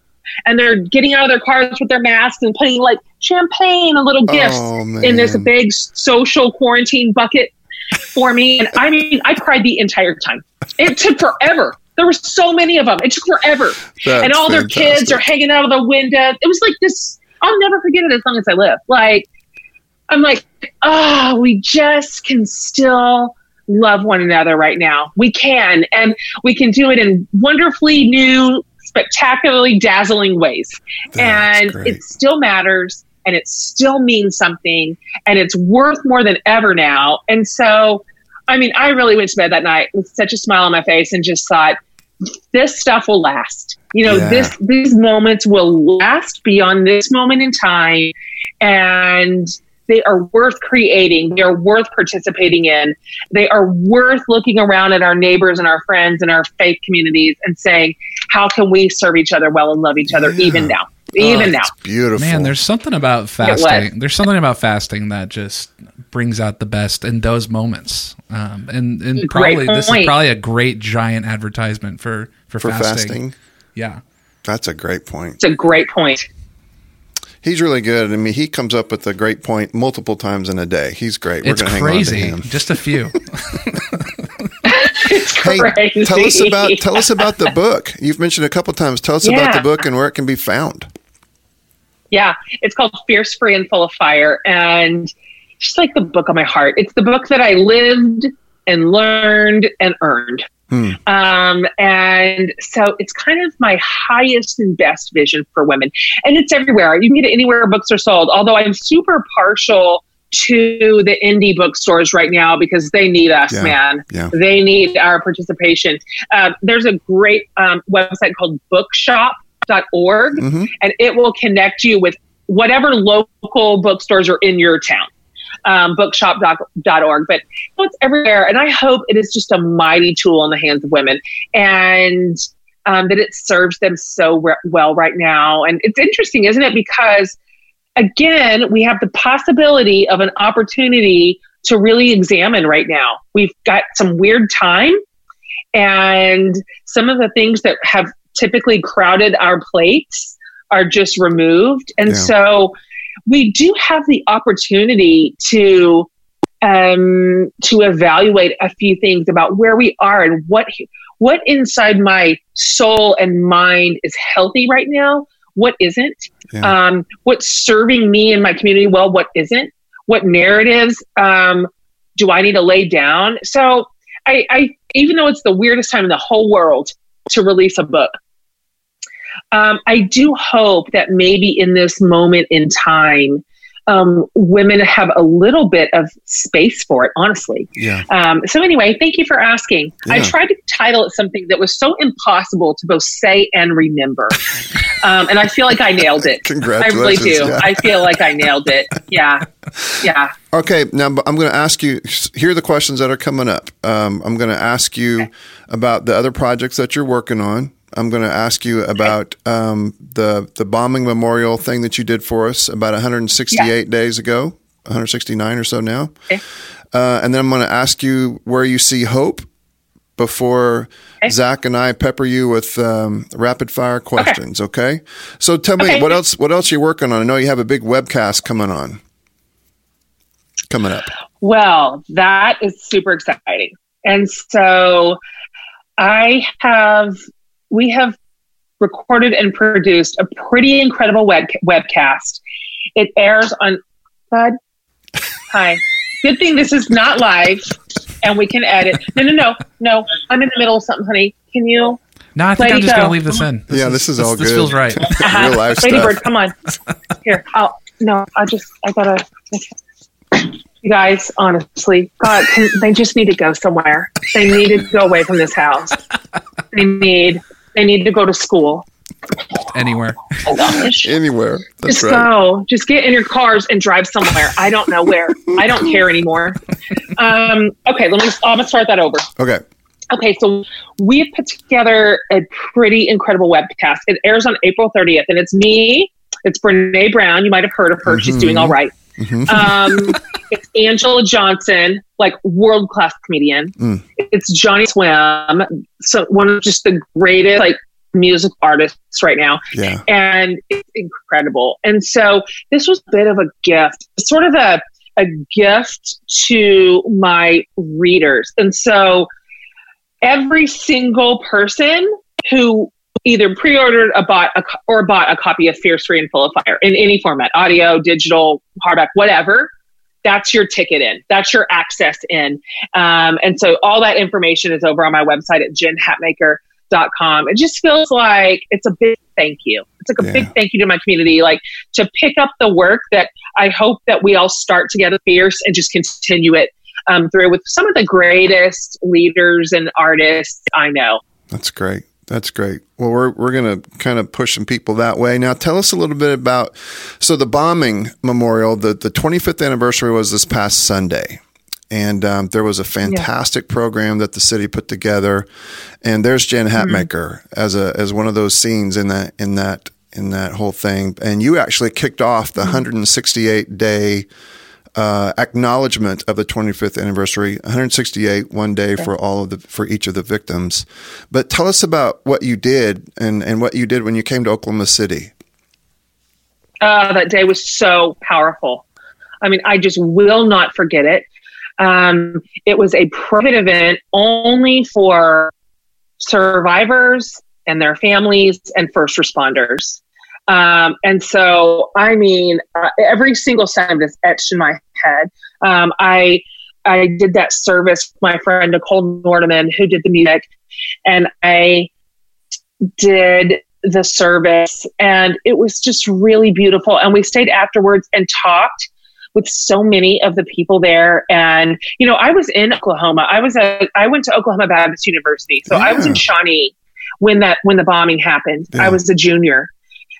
and they're getting out of their cars with their masks and putting like champagne and little oh, gifts oh, in this big social quarantine bucket for me. And I mean, I cried the entire time. It took forever. There were so many of them. It took forever. That's and all fantastic. their kids are hanging out of the window. It was like this. I'll never forget it as long as I live. Like, I'm like, oh, we just can still love one another right now. We can. And we can do it in wonderfully new, spectacularly dazzling ways. That's and great. it still matters and it still means something and it's worth more than ever now. And so, I mean, I really went to bed that night with such a smile on my face and just thought, this stuff will last. You know, Yeah. this these moments will last beyond this moment in time and they are worth creating. They are worth participating in. They are worth looking around at our neighbors and our friends and our faith communities and saying, how can we serve each other well and love each other Yeah. even now? Even now. It's beautiful. Man, there's something about fasting. There's something about fasting that just brings out the best in those moments. Um, and and probably this is probably a great giant advertisement for for, for fasting. fasting. Yeah. That's a great point. It's a great point. He's really good. I mean, he comes up with a great point multiple times in a day. He's great. We're it's going to hang crazy. on to him. Just a few. It's Hey, tell us about tell us about the book. You've mentioned a couple times. Tell us about the book and where it can be found. Yeah, it's called Fierce, Free, and Full of Fire. And it's just like the book of my heart. It's the book that I lived and learned and earned. Hmm. Um, and so it's kind of my highest and best vision for women. And it's everywhere. You can get it anywhere books are sold. Although I'm super partial to the indie bookstores right now because they need us, Yeah. man. Yeah. They need our participation. Uh, there's a great um, website called bookshop.org hmm and it will connect you with whatever local bookstores are in your town. Um, bookshop.org, but it's everywhere. And I hope it is just a mighty tool in the hands of women and um, that it serves them so re- well right now. And it's interesting, isn't it? Because again, we have the possibility of an opportunity to really examine right now. We've got some weird time, and some of the things that have typically crowded our plates are just removed. And Yeah. so we do have the opportunity to um, to evaluate a few things about where we are and what what inside my soul and mind is healthy right now, what isn't, Yeah. um, what's serving me and my community well, what isn't, what narratives um, do I need to lay down. So I, I, even though it's the weirdest time in the whole world to release a book, um, I do hope that maybe in this moment in time, um, women have a little bit of space for it, honestly. Yeah. Um, so anyway, thank you for asking. I tried to title it something that was so impossible to both say and remember, um, and I feel like I nailed it. Congratulations! I really do. Yeah. I feel like I nailed it. Yeah, yeah. Okay, now I'm going to ask you. Here are the questions that are coming up. Um, I'm going to ask you about the other projects that you're working on. I'm going to ask you about um, the the bombing memorial thing that you did for us about 168 days ago, 169 or so now. Okay. Uh, and then I'm going to ask you where you see hope before Okay. Zach and I pepper you with um, rapid fire questions. Okay. So tell me Okay. what else? What else you're working on? I know you have a big webcast coming on. Coming up. Well, that is super exciting. And so I have, we have recorded and produced a pretty incredible web, webcast. It airs on, Bud, hi. Good thing this is not live and we can edit. No, no, no, no. I'm in the middle of something, honey. Can you? No, I think I'm just gonna leave this in. yeah, this is all good. this feels right. Uh-huh. Real life Lady stuff. Bird, come on. Here. Oh, no, I just, I gotta. You guys, honestly, God, can, they just need to go somewhere. They need to go away from this house. They need, they need to go to school. Anywhere. Oh. Anywhere. That's Just right. go. Just get in your cars and drive somewhere. I don't know where. I don't care anymore. Um, okay, let me. I'm gonna start that over. Okay. Okay, so we have put together a pretty incredible webcast. It airs on April 30th, and it's me. It's Brene Brown. You might have heard of her. She's Mhm. doing all right. Mhm. Um, it's Anjelah Johnson, like world class comedian. Mm. It's Johnnyswim, so one of just the greatest like music artists right now Yeah. and it's incredible. And so this was a bit of a gift, sort of a a gift to my readers. And so every single person who either pre-ordered a bought a, or bought a copy of Fierce Free and Full of Fire in any format, audio, digital, hardback, whatever, that's your ticket in. That's your access in. Um, and so all that information is over on my website at com. It just feels like it's a big thank you. It's like a Yeah. big thank you to my community, like to pick up the work that I hope that we all start together fierce and just continue it um, through with some of the greatest leaders and artists I know. That's great. That's great. Well, we're we're going to kind of push some people that way. Now, tell us a little bit about so the bombing memorial. The the 25th anniversary was this past Sunday, and um, there was a fantastic program that the city put together. And there's Jen Hatmaker as a as one of those scenes in that in that in that whole thing. And you actually kicked off the 168 day uh, acknowledgement of the 25th anniversary, 168, one day for all of the for each of the victims. But tell us about what you did and and what you did when you came to Oklahoma City. uh, that day was so powerful. I mean, I just will not forget it. Um, it was a private event only for survivors and their families and first responders. Um, and so, I mean, uh, every single sound is etched in my head. Um, I I did that service with my friend Nichole Nordeman, who did the music, and I did the service and it was just really beautiful. And we stayed afterwards and talked with so many of the people there. And you know i was in oklahoma. I was a i went to oklahoma baptist university. So i was in shawnee when that when the bombing happened. Yeah. i was a junior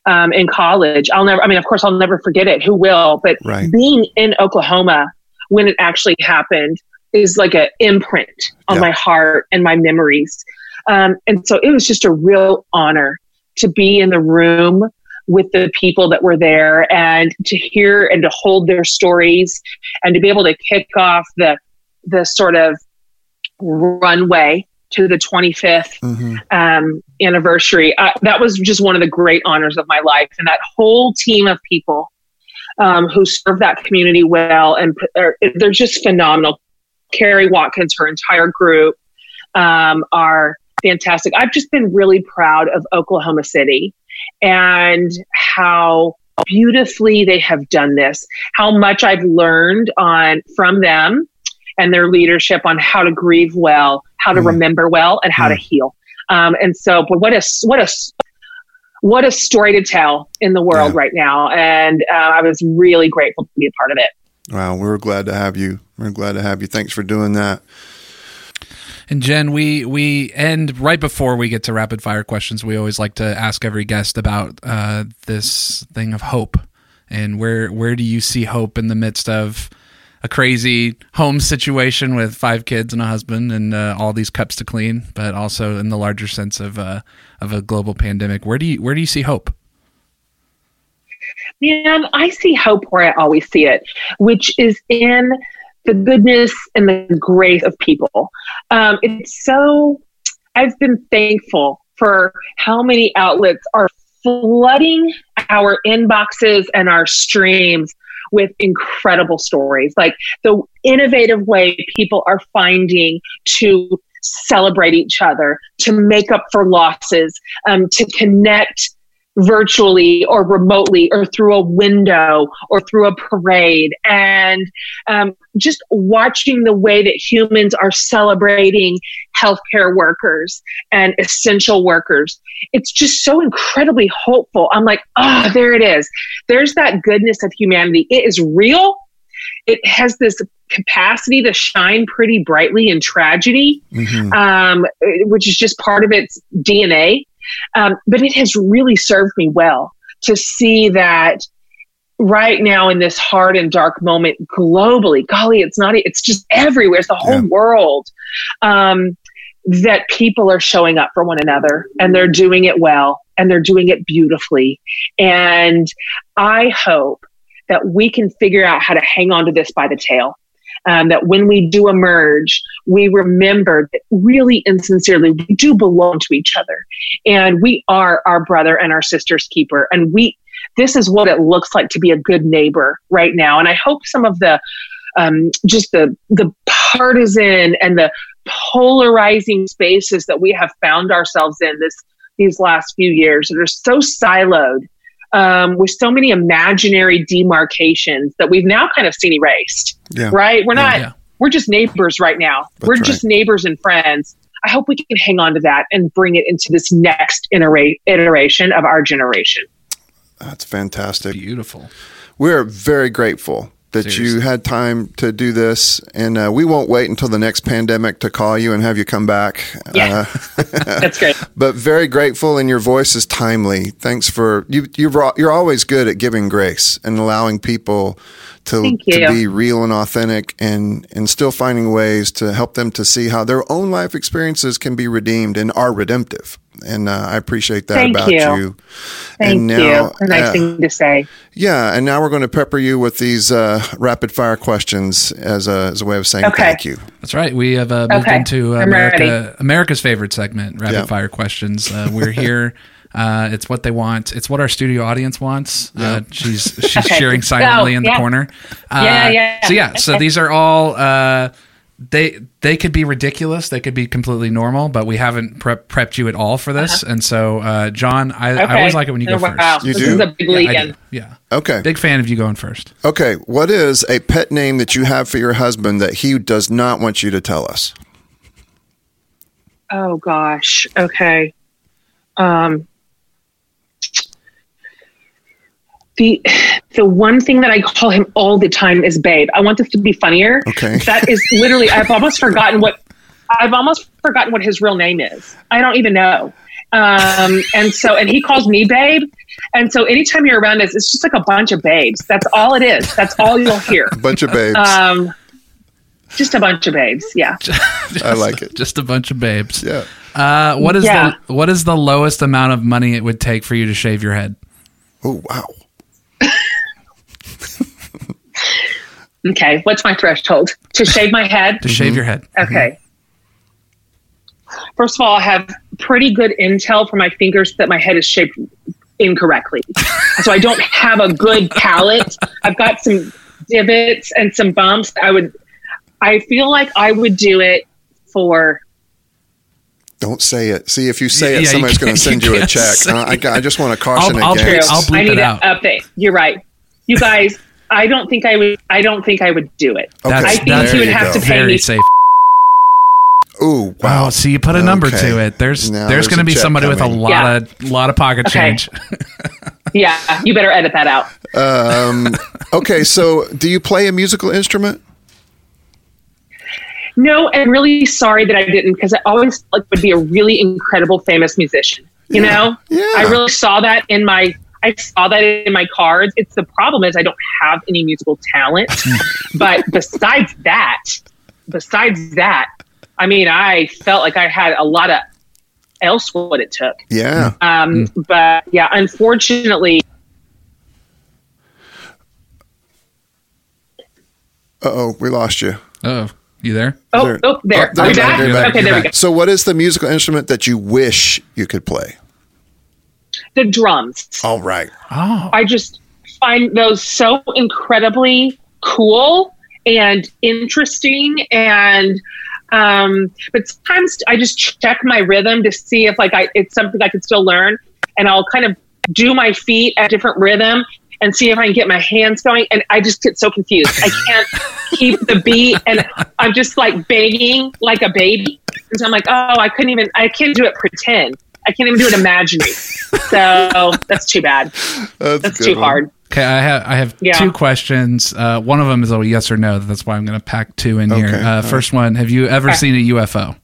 um, in college i'll never i mean of course i'll never forget it who will but Right. being in oklahoma when it actually happened is like an imprint on Yeah. my heart and my memories um, and so it was just a real honor to be in the room with the people that were there and to hear and to hold their stories and to be able to kick off the the sort of runway to the 25th hmm um, anniversary. Uh, that was just one of the great honors of my life, and that whole team of people um, who serve that community well, and are, they're just phenomenal. Kari Watkins, her entire group um, are fantastic. I've just been really proud of Oklahoma City and how beautifully they have done this. How much I've learned on from them and their leadership on how to grieve well, how to Mm. remember well, and how to heal. Um, and so, but what a what a what a story to tell in the world Yeah. right now. And uh, I was really grateful to be a part of it. Wow, we're glad to have you. We're glad to have you. Thanks for doing that. And Jen, we we end right before we get to rapid fire questions. We always like to ask every guest about uh, this thing of hope, and where where do you see hope in the midst of a crazy home situation with five kids and a husband and uh, all these cups to clean, but also in the larger sense of uh, of a global pandemic. Where do you where do you see hope? Man, I see hope where I always see it, which is in the goodness and the grace of people. Um, it's so, I've been thankful for how many outlets are flooding our inboxes and our streams with incredible stories. Like the innovative way people are finding to celebrate each other, to make up for losses, um, to connect virtually or remotely or through a window or through a parade. And um, just watching the way that humans are celebrating healthcare workers and essential workers it's just so incredibly hopeful. I'm like ah there it is. There's that goodness of humanity. It is real. It has this capacity to shine pretty brightly in tragedy hmm um, which is just part of its DNA. Um, but it has really served me well to see that right now in this hard and dark moment globally, golly, it's not, it's just everywhere, it's the whole Yeah. world, um, that people are showing up for one another and they're doing it well and they're doing it beautifully. And I hope that we can figure out how to hang on to this by the tail. Um, that when we do emerge, we remember that really and sincerely we do belong to each other, and we are our brother and our sister's keeper. And we, this is what it looks like to be a good neighbor right now. And I hope some of the, um, just the the partisan and the polarizing spaces that we have found ourselves in this these last few years that are so siloed um, with so many imaginary demarcations that we've now kind of seen erased Yeah. right? We're not, Yeah. we're just neighbors right now. That's we're right. just neighbors and friends. I hope we can hang on to that and bring it into this next iterate, iteration of our generation. That's fantastic. Beautiful. We're very grateful that you had time to do this, and uh, we won't wait until the next pandemic to call you and have you come back. Yeah. Uh, That's great. but very grateful, and your voice is timely. Thanks for you. You're you're always good at giving grace and allowing people to to be real and authentic, and and still finding ways to help them to see how their own life experiences can be redeemed and are redemptive. And uh, I appreciate that Thank about you. Thank and now, you. A nice uh, thing to say. Yeah, and now we're going to pepper you with these uh, rapid fire questions as a as a way of saying Okay. thank you. That's right. We have uh, moved Okay, into America. America's favorite segment, rapid Yeah. fire questions. Uh, we're here. Uh, it's what they want. It's what our studio audience wants. Uh, she's she's Okay. cheering silently Go. in the Yeah. corner. Uh, Yeah, yeah. So yeah. So these are all. Uh, they they could be ridiculous. They could be completely normal, but we haven't prep, prepped you at all for this. And so, uh, John, I, I always like it when you go Oh, first. You this do? is a big Yeah, league. Do. Yeah. Okay. Big fan of you going first. Okay. What is a pet name that you have for your husband that he does not want you to tell us? Oh gosh. Okay. Um the the one thing that I call him all the time is babe. I want this to be funnier. Okay. That is literally I've almost forgotten what I've almost forgotten what his real name is. I don't even know. Um and so and he calls me babe. And so anytime you're around us, it's just like a bunch of babes. That's all it is. That's all you'll hear. A bunch of babes. Um just a bunch of babes. Yeah. I like it. Just a bunch of babes. Yeah. Uh, what is Yeah. the what is the lowest amount of money it would take for you to shave your head? Oh wow. Okay. What's my threshold? To shave my head? To shave your head. Okay. First of all, I have pretty good intel from my fingers that my head is shaped incorrectly. so I don't have a good palate. I've got some divots and some bumps. I would, I feel like I would do it for, Don't say it. See, if you say it, you somebody's going to send you you a check. Uh, I, I just want to caution I'll- I'll true. against. I'll bleep I need it to out. update. You're right. You guys, I don't think I would, I don't think I would do it. Okay, I think there you would have go. to pay Very me. safe. Ooh, Wow. wow. so you put a number Okay. to it. There's Now there's there's going to be check somebody with a lot Yeah. of lot of pocket Okay. change. Yeah. You better edit that out. Um, okay, so do you play a musical instrument? No, I'm really sorry that I didn't because I always thought I would be a really incredible famous musician. You Yeah. know, Yeah. I really saw that in my. I saw that in my cards. It's the problem is I don't have any musical talent. but besides that, besides that, I mean, I felt like I had a lot of else what it took. Yeah. Um, But yeah, unfortunately, Uh oh, we lost you. Oh, you there? oh, There- oh, there, Oh, are we you're back? Okay, you're there we go. So, what is the musical instrument that you wish you could play? The drums. All right. Oh, I just find those so incredibly cool and interesting and um but sometimes I just check my rhythm to see if like I it's something I can still learn and I'll kind of do my feet at different rhythm and see if I can get my hands going and I just get so confused. I can't keep the beat and I'm just like begging like a baby. And so I'm like, oh, I couldn't even I can't do it pretend. I can't even do it imaginary. So that's too bad. That's, That's too one. hard. okay. I have I have Yeah. two questions. Uh, one of them is a yes or no. That's why I'm going to pack two in here. Uh, all first one: Have you ever Okay. seen a UFO?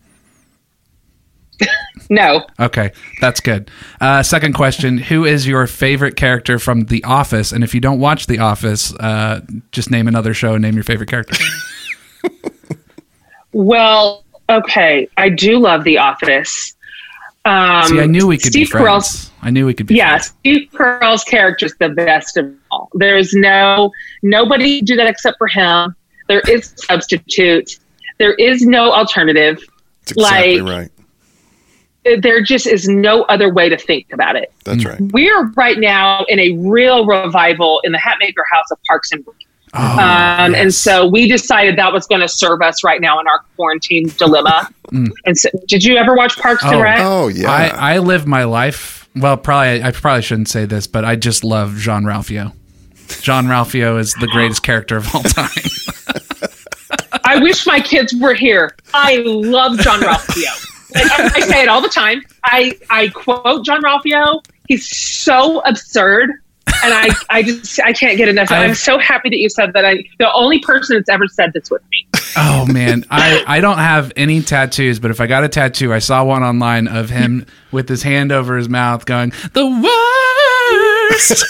No. Okay, that's good. Uh, second question: Who is your favorite character from The Office? And if you don't watch The Office, uh, just name another show and name your favorite character. Well, okay. I do love The Office. Um, See, I knew we could Steve be friends. Carell's, I knew we could be. yeah, friends. Steve Carell's character is the best of all. There's no nobody do that except for him. There is substitute. There is no alternative. That's exactly Like- right. There just is no other way to think about it. That's right. We're right now in a real revival in the Hatmaker House of Parks and Rec. Oh, Um, And so we decided that was going to serve us right now in our quarantine dilemma. Mm. And so, did you ever watch Parks and Oh. Rec? Oh, yeah. I, I live my life. Well, probably I probably shouldn't say this, but I just love Jean Ralphio. Jean Ralphio is the greatest character of all time. I wish my kids were here. I love Jean Ralphio. I, I say it all the time. I I quote Jean Ralphio. He's so absurd, and I I just I can't get enough. I'm so happy that you said that. I the only person that's ever said this with me. Oh man, I I don't have any tattoos, but if I got a tattoo, I saw one online of him with his hand over his mouth, going the worst.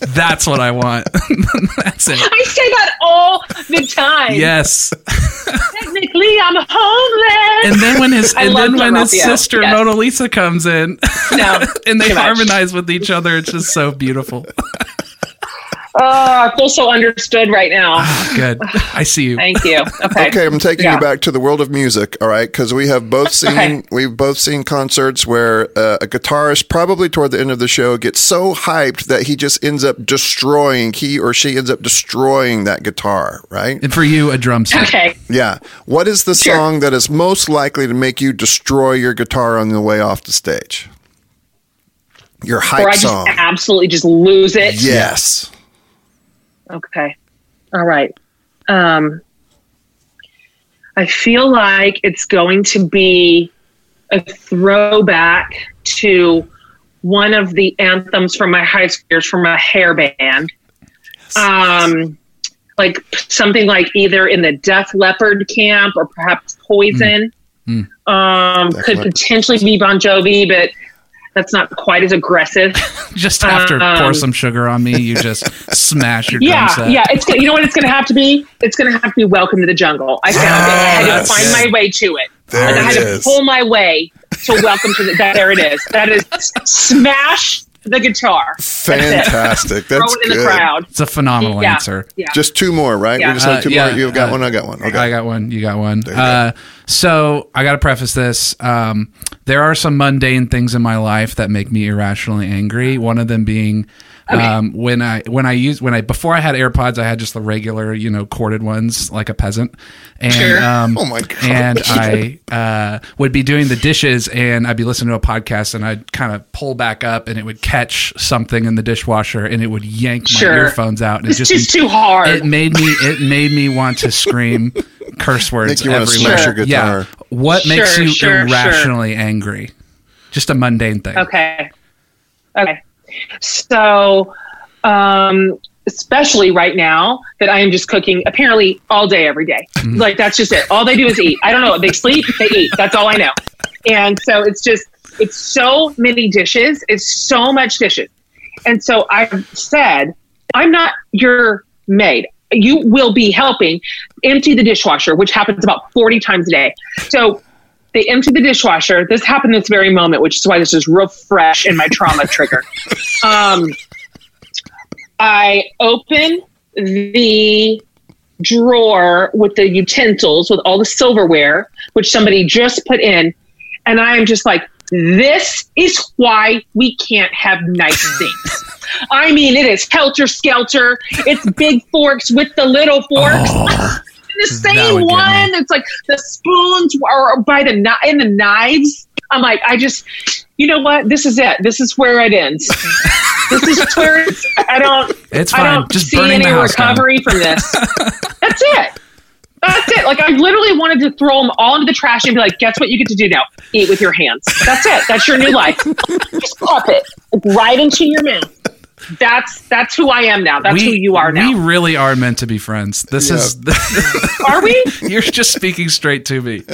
That's what I want. That's it. I say that all the time. Yes. Technically, I'm homeless. And then when his I and then when John his sister Yes. Mona Lisa comes in, No, and they too much. harmonize with each other, it's just so beautiful. Oh, I feel so understood right now. Good. I see you. Thank you. Okay. Okay, I'm taking Yeah. you back to the world of music, all right? Because we have both seen Okay. we've both seen concerts where uh, a guitarist, probably toward the end of the show, gets so hyped that he just ends up destroying. He or she ends up destroying that guitar, right? And for you, a drum set. Okay. Yeah. What is the Sure. song that is most likely to make you destroy your guitar on the way off the stage? Your hype Or I just song. absolutely just lose it. Yes. Okay. All right. Um, I feel like it's going to be a throwback to one of the anthems from my high school years from a hair band. Um, like something like either in the Def Leppard camp or perhaps Poison. Mm. Um, Def could Leppard. potentially be Bon Jovi, but that's not quite as aggressive. Just after Um, pour some sugar on me. You just smash your Yeah, drum set. yeah. It's go- you know what it's going to have to be. It's going to have to be Welcome to the Jungle. I found it. I had to find it. my way to it. There like I had is. to pull my way to Welcome to the. That, there it is. That is smash the guitar. That's. Fantastic. Throw That's it in the good. crowd. It's a phenomenal Yeah. answer. Yeah. Just two more, right? Yeah. We just have Uh, two yeah, more. You've got uh, one. I got one. Okay. I got one. You got one. you Uh, so I got to preface this. Um, there are some mundane things in my life that make me irrationally angry. One of them being um, when I when I used when I before I had AirPods, I had just the regular you know corded ones like a peasant, and Sure. um, Oh my God. and I uh, would be doing the dishes and I'd be listening to a podcast and I'd kind of pull back up and it would catch something in the dishwasher and it would yank my earphones out and It's it just too hard. it made me it made me want to scream curse words Make you wanna everywhere. smash your guitar. Yeah. What makes you sure, irrationally angry? Just a mundane thing. Okay. Okay. So, um, especially right now that I am just cooking apparently all day, every day. Like that's just it. All they do is eat. I don't know. They sleep, they eat. That's all I know. And so it's just, it's so many dishes. It's so much dishes. And so I've said, I'm not your maid. You will be helping empty the dishwasher, which happens about 40 times a day. So they empty the dishwasher. This happened this very moment, which is why this is real fresh in my trauma trigger. Um, I open the drawer with the utensils, with all the silverware, which somebody just put in, and I am just like, this is why we can't have nice things. I mean, it is helter skelter. It's big forks with the little forks. Oh, the same would get me. one. It's like the spoons are by the kni- and the knives. I'm like, I just, you know what? This is it. This is where it ends. this is where it's. I don't. It's fine. I don't Just see any house down. recovery from this. That's it. That's it. Like I literally wanted to throw them all into the trash and be like, "Guess what? You get to do now? Eat with your hands. That's it. That's your new life. Just pop it right into your mouth. That's that's who I am now. That's who you are now. We really are meant to be friends. This is are we? you're just speaking straight to me.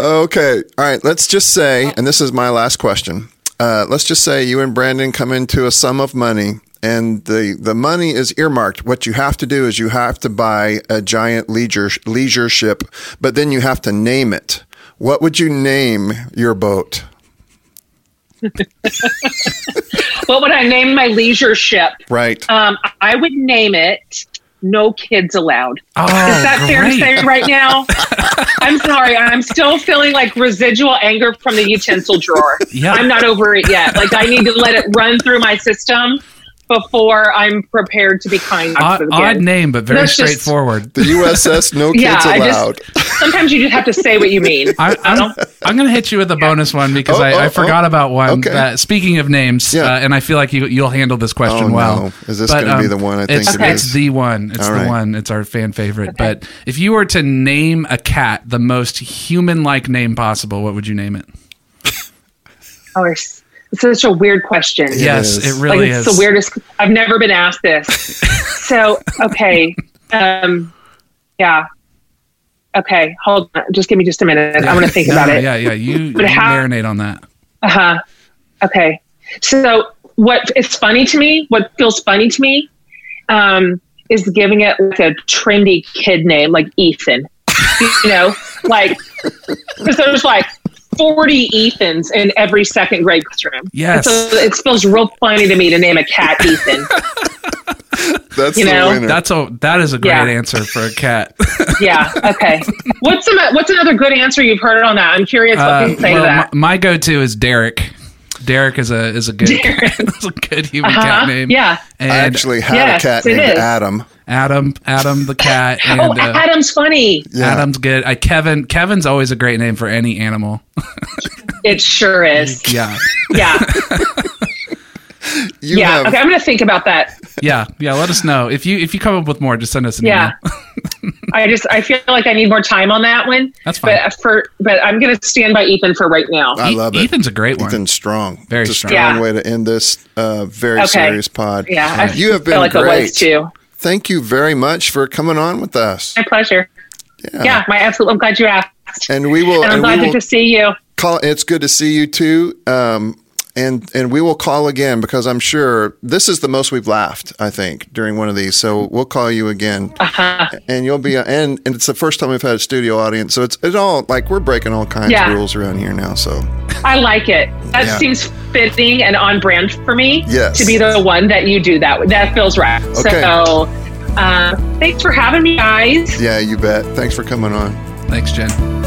Okay. All right. Let's just say, and this is my last question. Uh, let's just say you and Brandon come into a sum of money, and the the money is earmarked. What you have to do is you have to buy a giant leisure leisure ship, but then you have to name it. What would you name your boat? What would I name my leisure ship? Right. Um, I would name it "No Kids Allowed." Oh, Is that fair to say right now? I'm sorry. I'm still feeling like residual anger from the utensil drawer. Yeah. I'm not over it yet. Like I need to let it run through my system. Before I'm prepared to be kind to Odd, the odd name, but very That's just- straightforward. The USS, no kids Yeah, allowed. just sometimes you just have to say what you mean. I, I I'm, don't. I'm going to hit you with a bonus one because Oh, I, oh, I forgot oh. about one. Okay. Uh, speaking of names, Yeah. uh, and I feel like you, you'll handle this question Oh, well. no. Is this gonna be the one I think it's, it it's is? the one. It's All the right. one. It's our fan favorite. But if you were to name a cat the most human-like name possible, what would you name it? Oh, it's, it's such a weird question. yes, is. it like really it's is. the weirdest. I've never been asked this. so okay, um, yeah, okay. Hold on, just give me just a minute. I'm going to think No, about it. Yeah, yeah. You, you But how- marinate on that. Uh huh. Okay. So what? It's funny to me. What feels funny to me um, is giving it like a trendy kid name, like Ethan. you know, like because there's like 40 Ethans in every second grade classroom. Yes. So it feels real funny to me to name a cat Ethan. That's You know, winner. That's a that is a great Yeah. answer for a cat. yeah. Okay. What's some, What's another good answer you've heard on that? I'm curious what Uh, you say well, to that. my, my go-to is Derek. Derek is a is a good Derek. is a good human Uh-huh. cat name. Yeah. and I actually had Yes, a cat named is. Adam. Adam Adam the cat and Oh, uh, Adam's funny. Yeah. Adam's good. Uh, Kevin Kevin's always a great name for any animal. It sure is. Yeah, Yeah. You yeah. have Okay. I'm going to think about that. yeah, yeah. Let us know if you if you come up with more. Just send us an Yeah. email. I just I feel like I need more time on that one. That's fine. But for but I'm going to stand by Ethan for right now. I love it. Ethan's a great one. Ethan's strong. Very it's a strong. strong Yeah. way to end this uh, very Okay. serious pod. yeah. I You have been feel like it great. was too. Thank you very much for coming on with us. My pleasure. Yeah. my absolute. I'm glad you asked. And we will. And I'm and glad we will to see you. call. It's good to see you too. Um, and and we will call again because I'm sure this is the most we've laughed. I think during one of these, so we'll call you again, Uh-huh. and you'll be. And and it's the first time we've had a studio audience, so it's it's all like we're breaking all kinds Yeah. of rules around here now. So I like it. That Yeah. seems fitting and on brand for me. Yes. To be the one that you do that. That feels right. Okay. So, uh, thanks for having me, guys. yeah, you bet. Thanks for coming on. Thanks, Jen.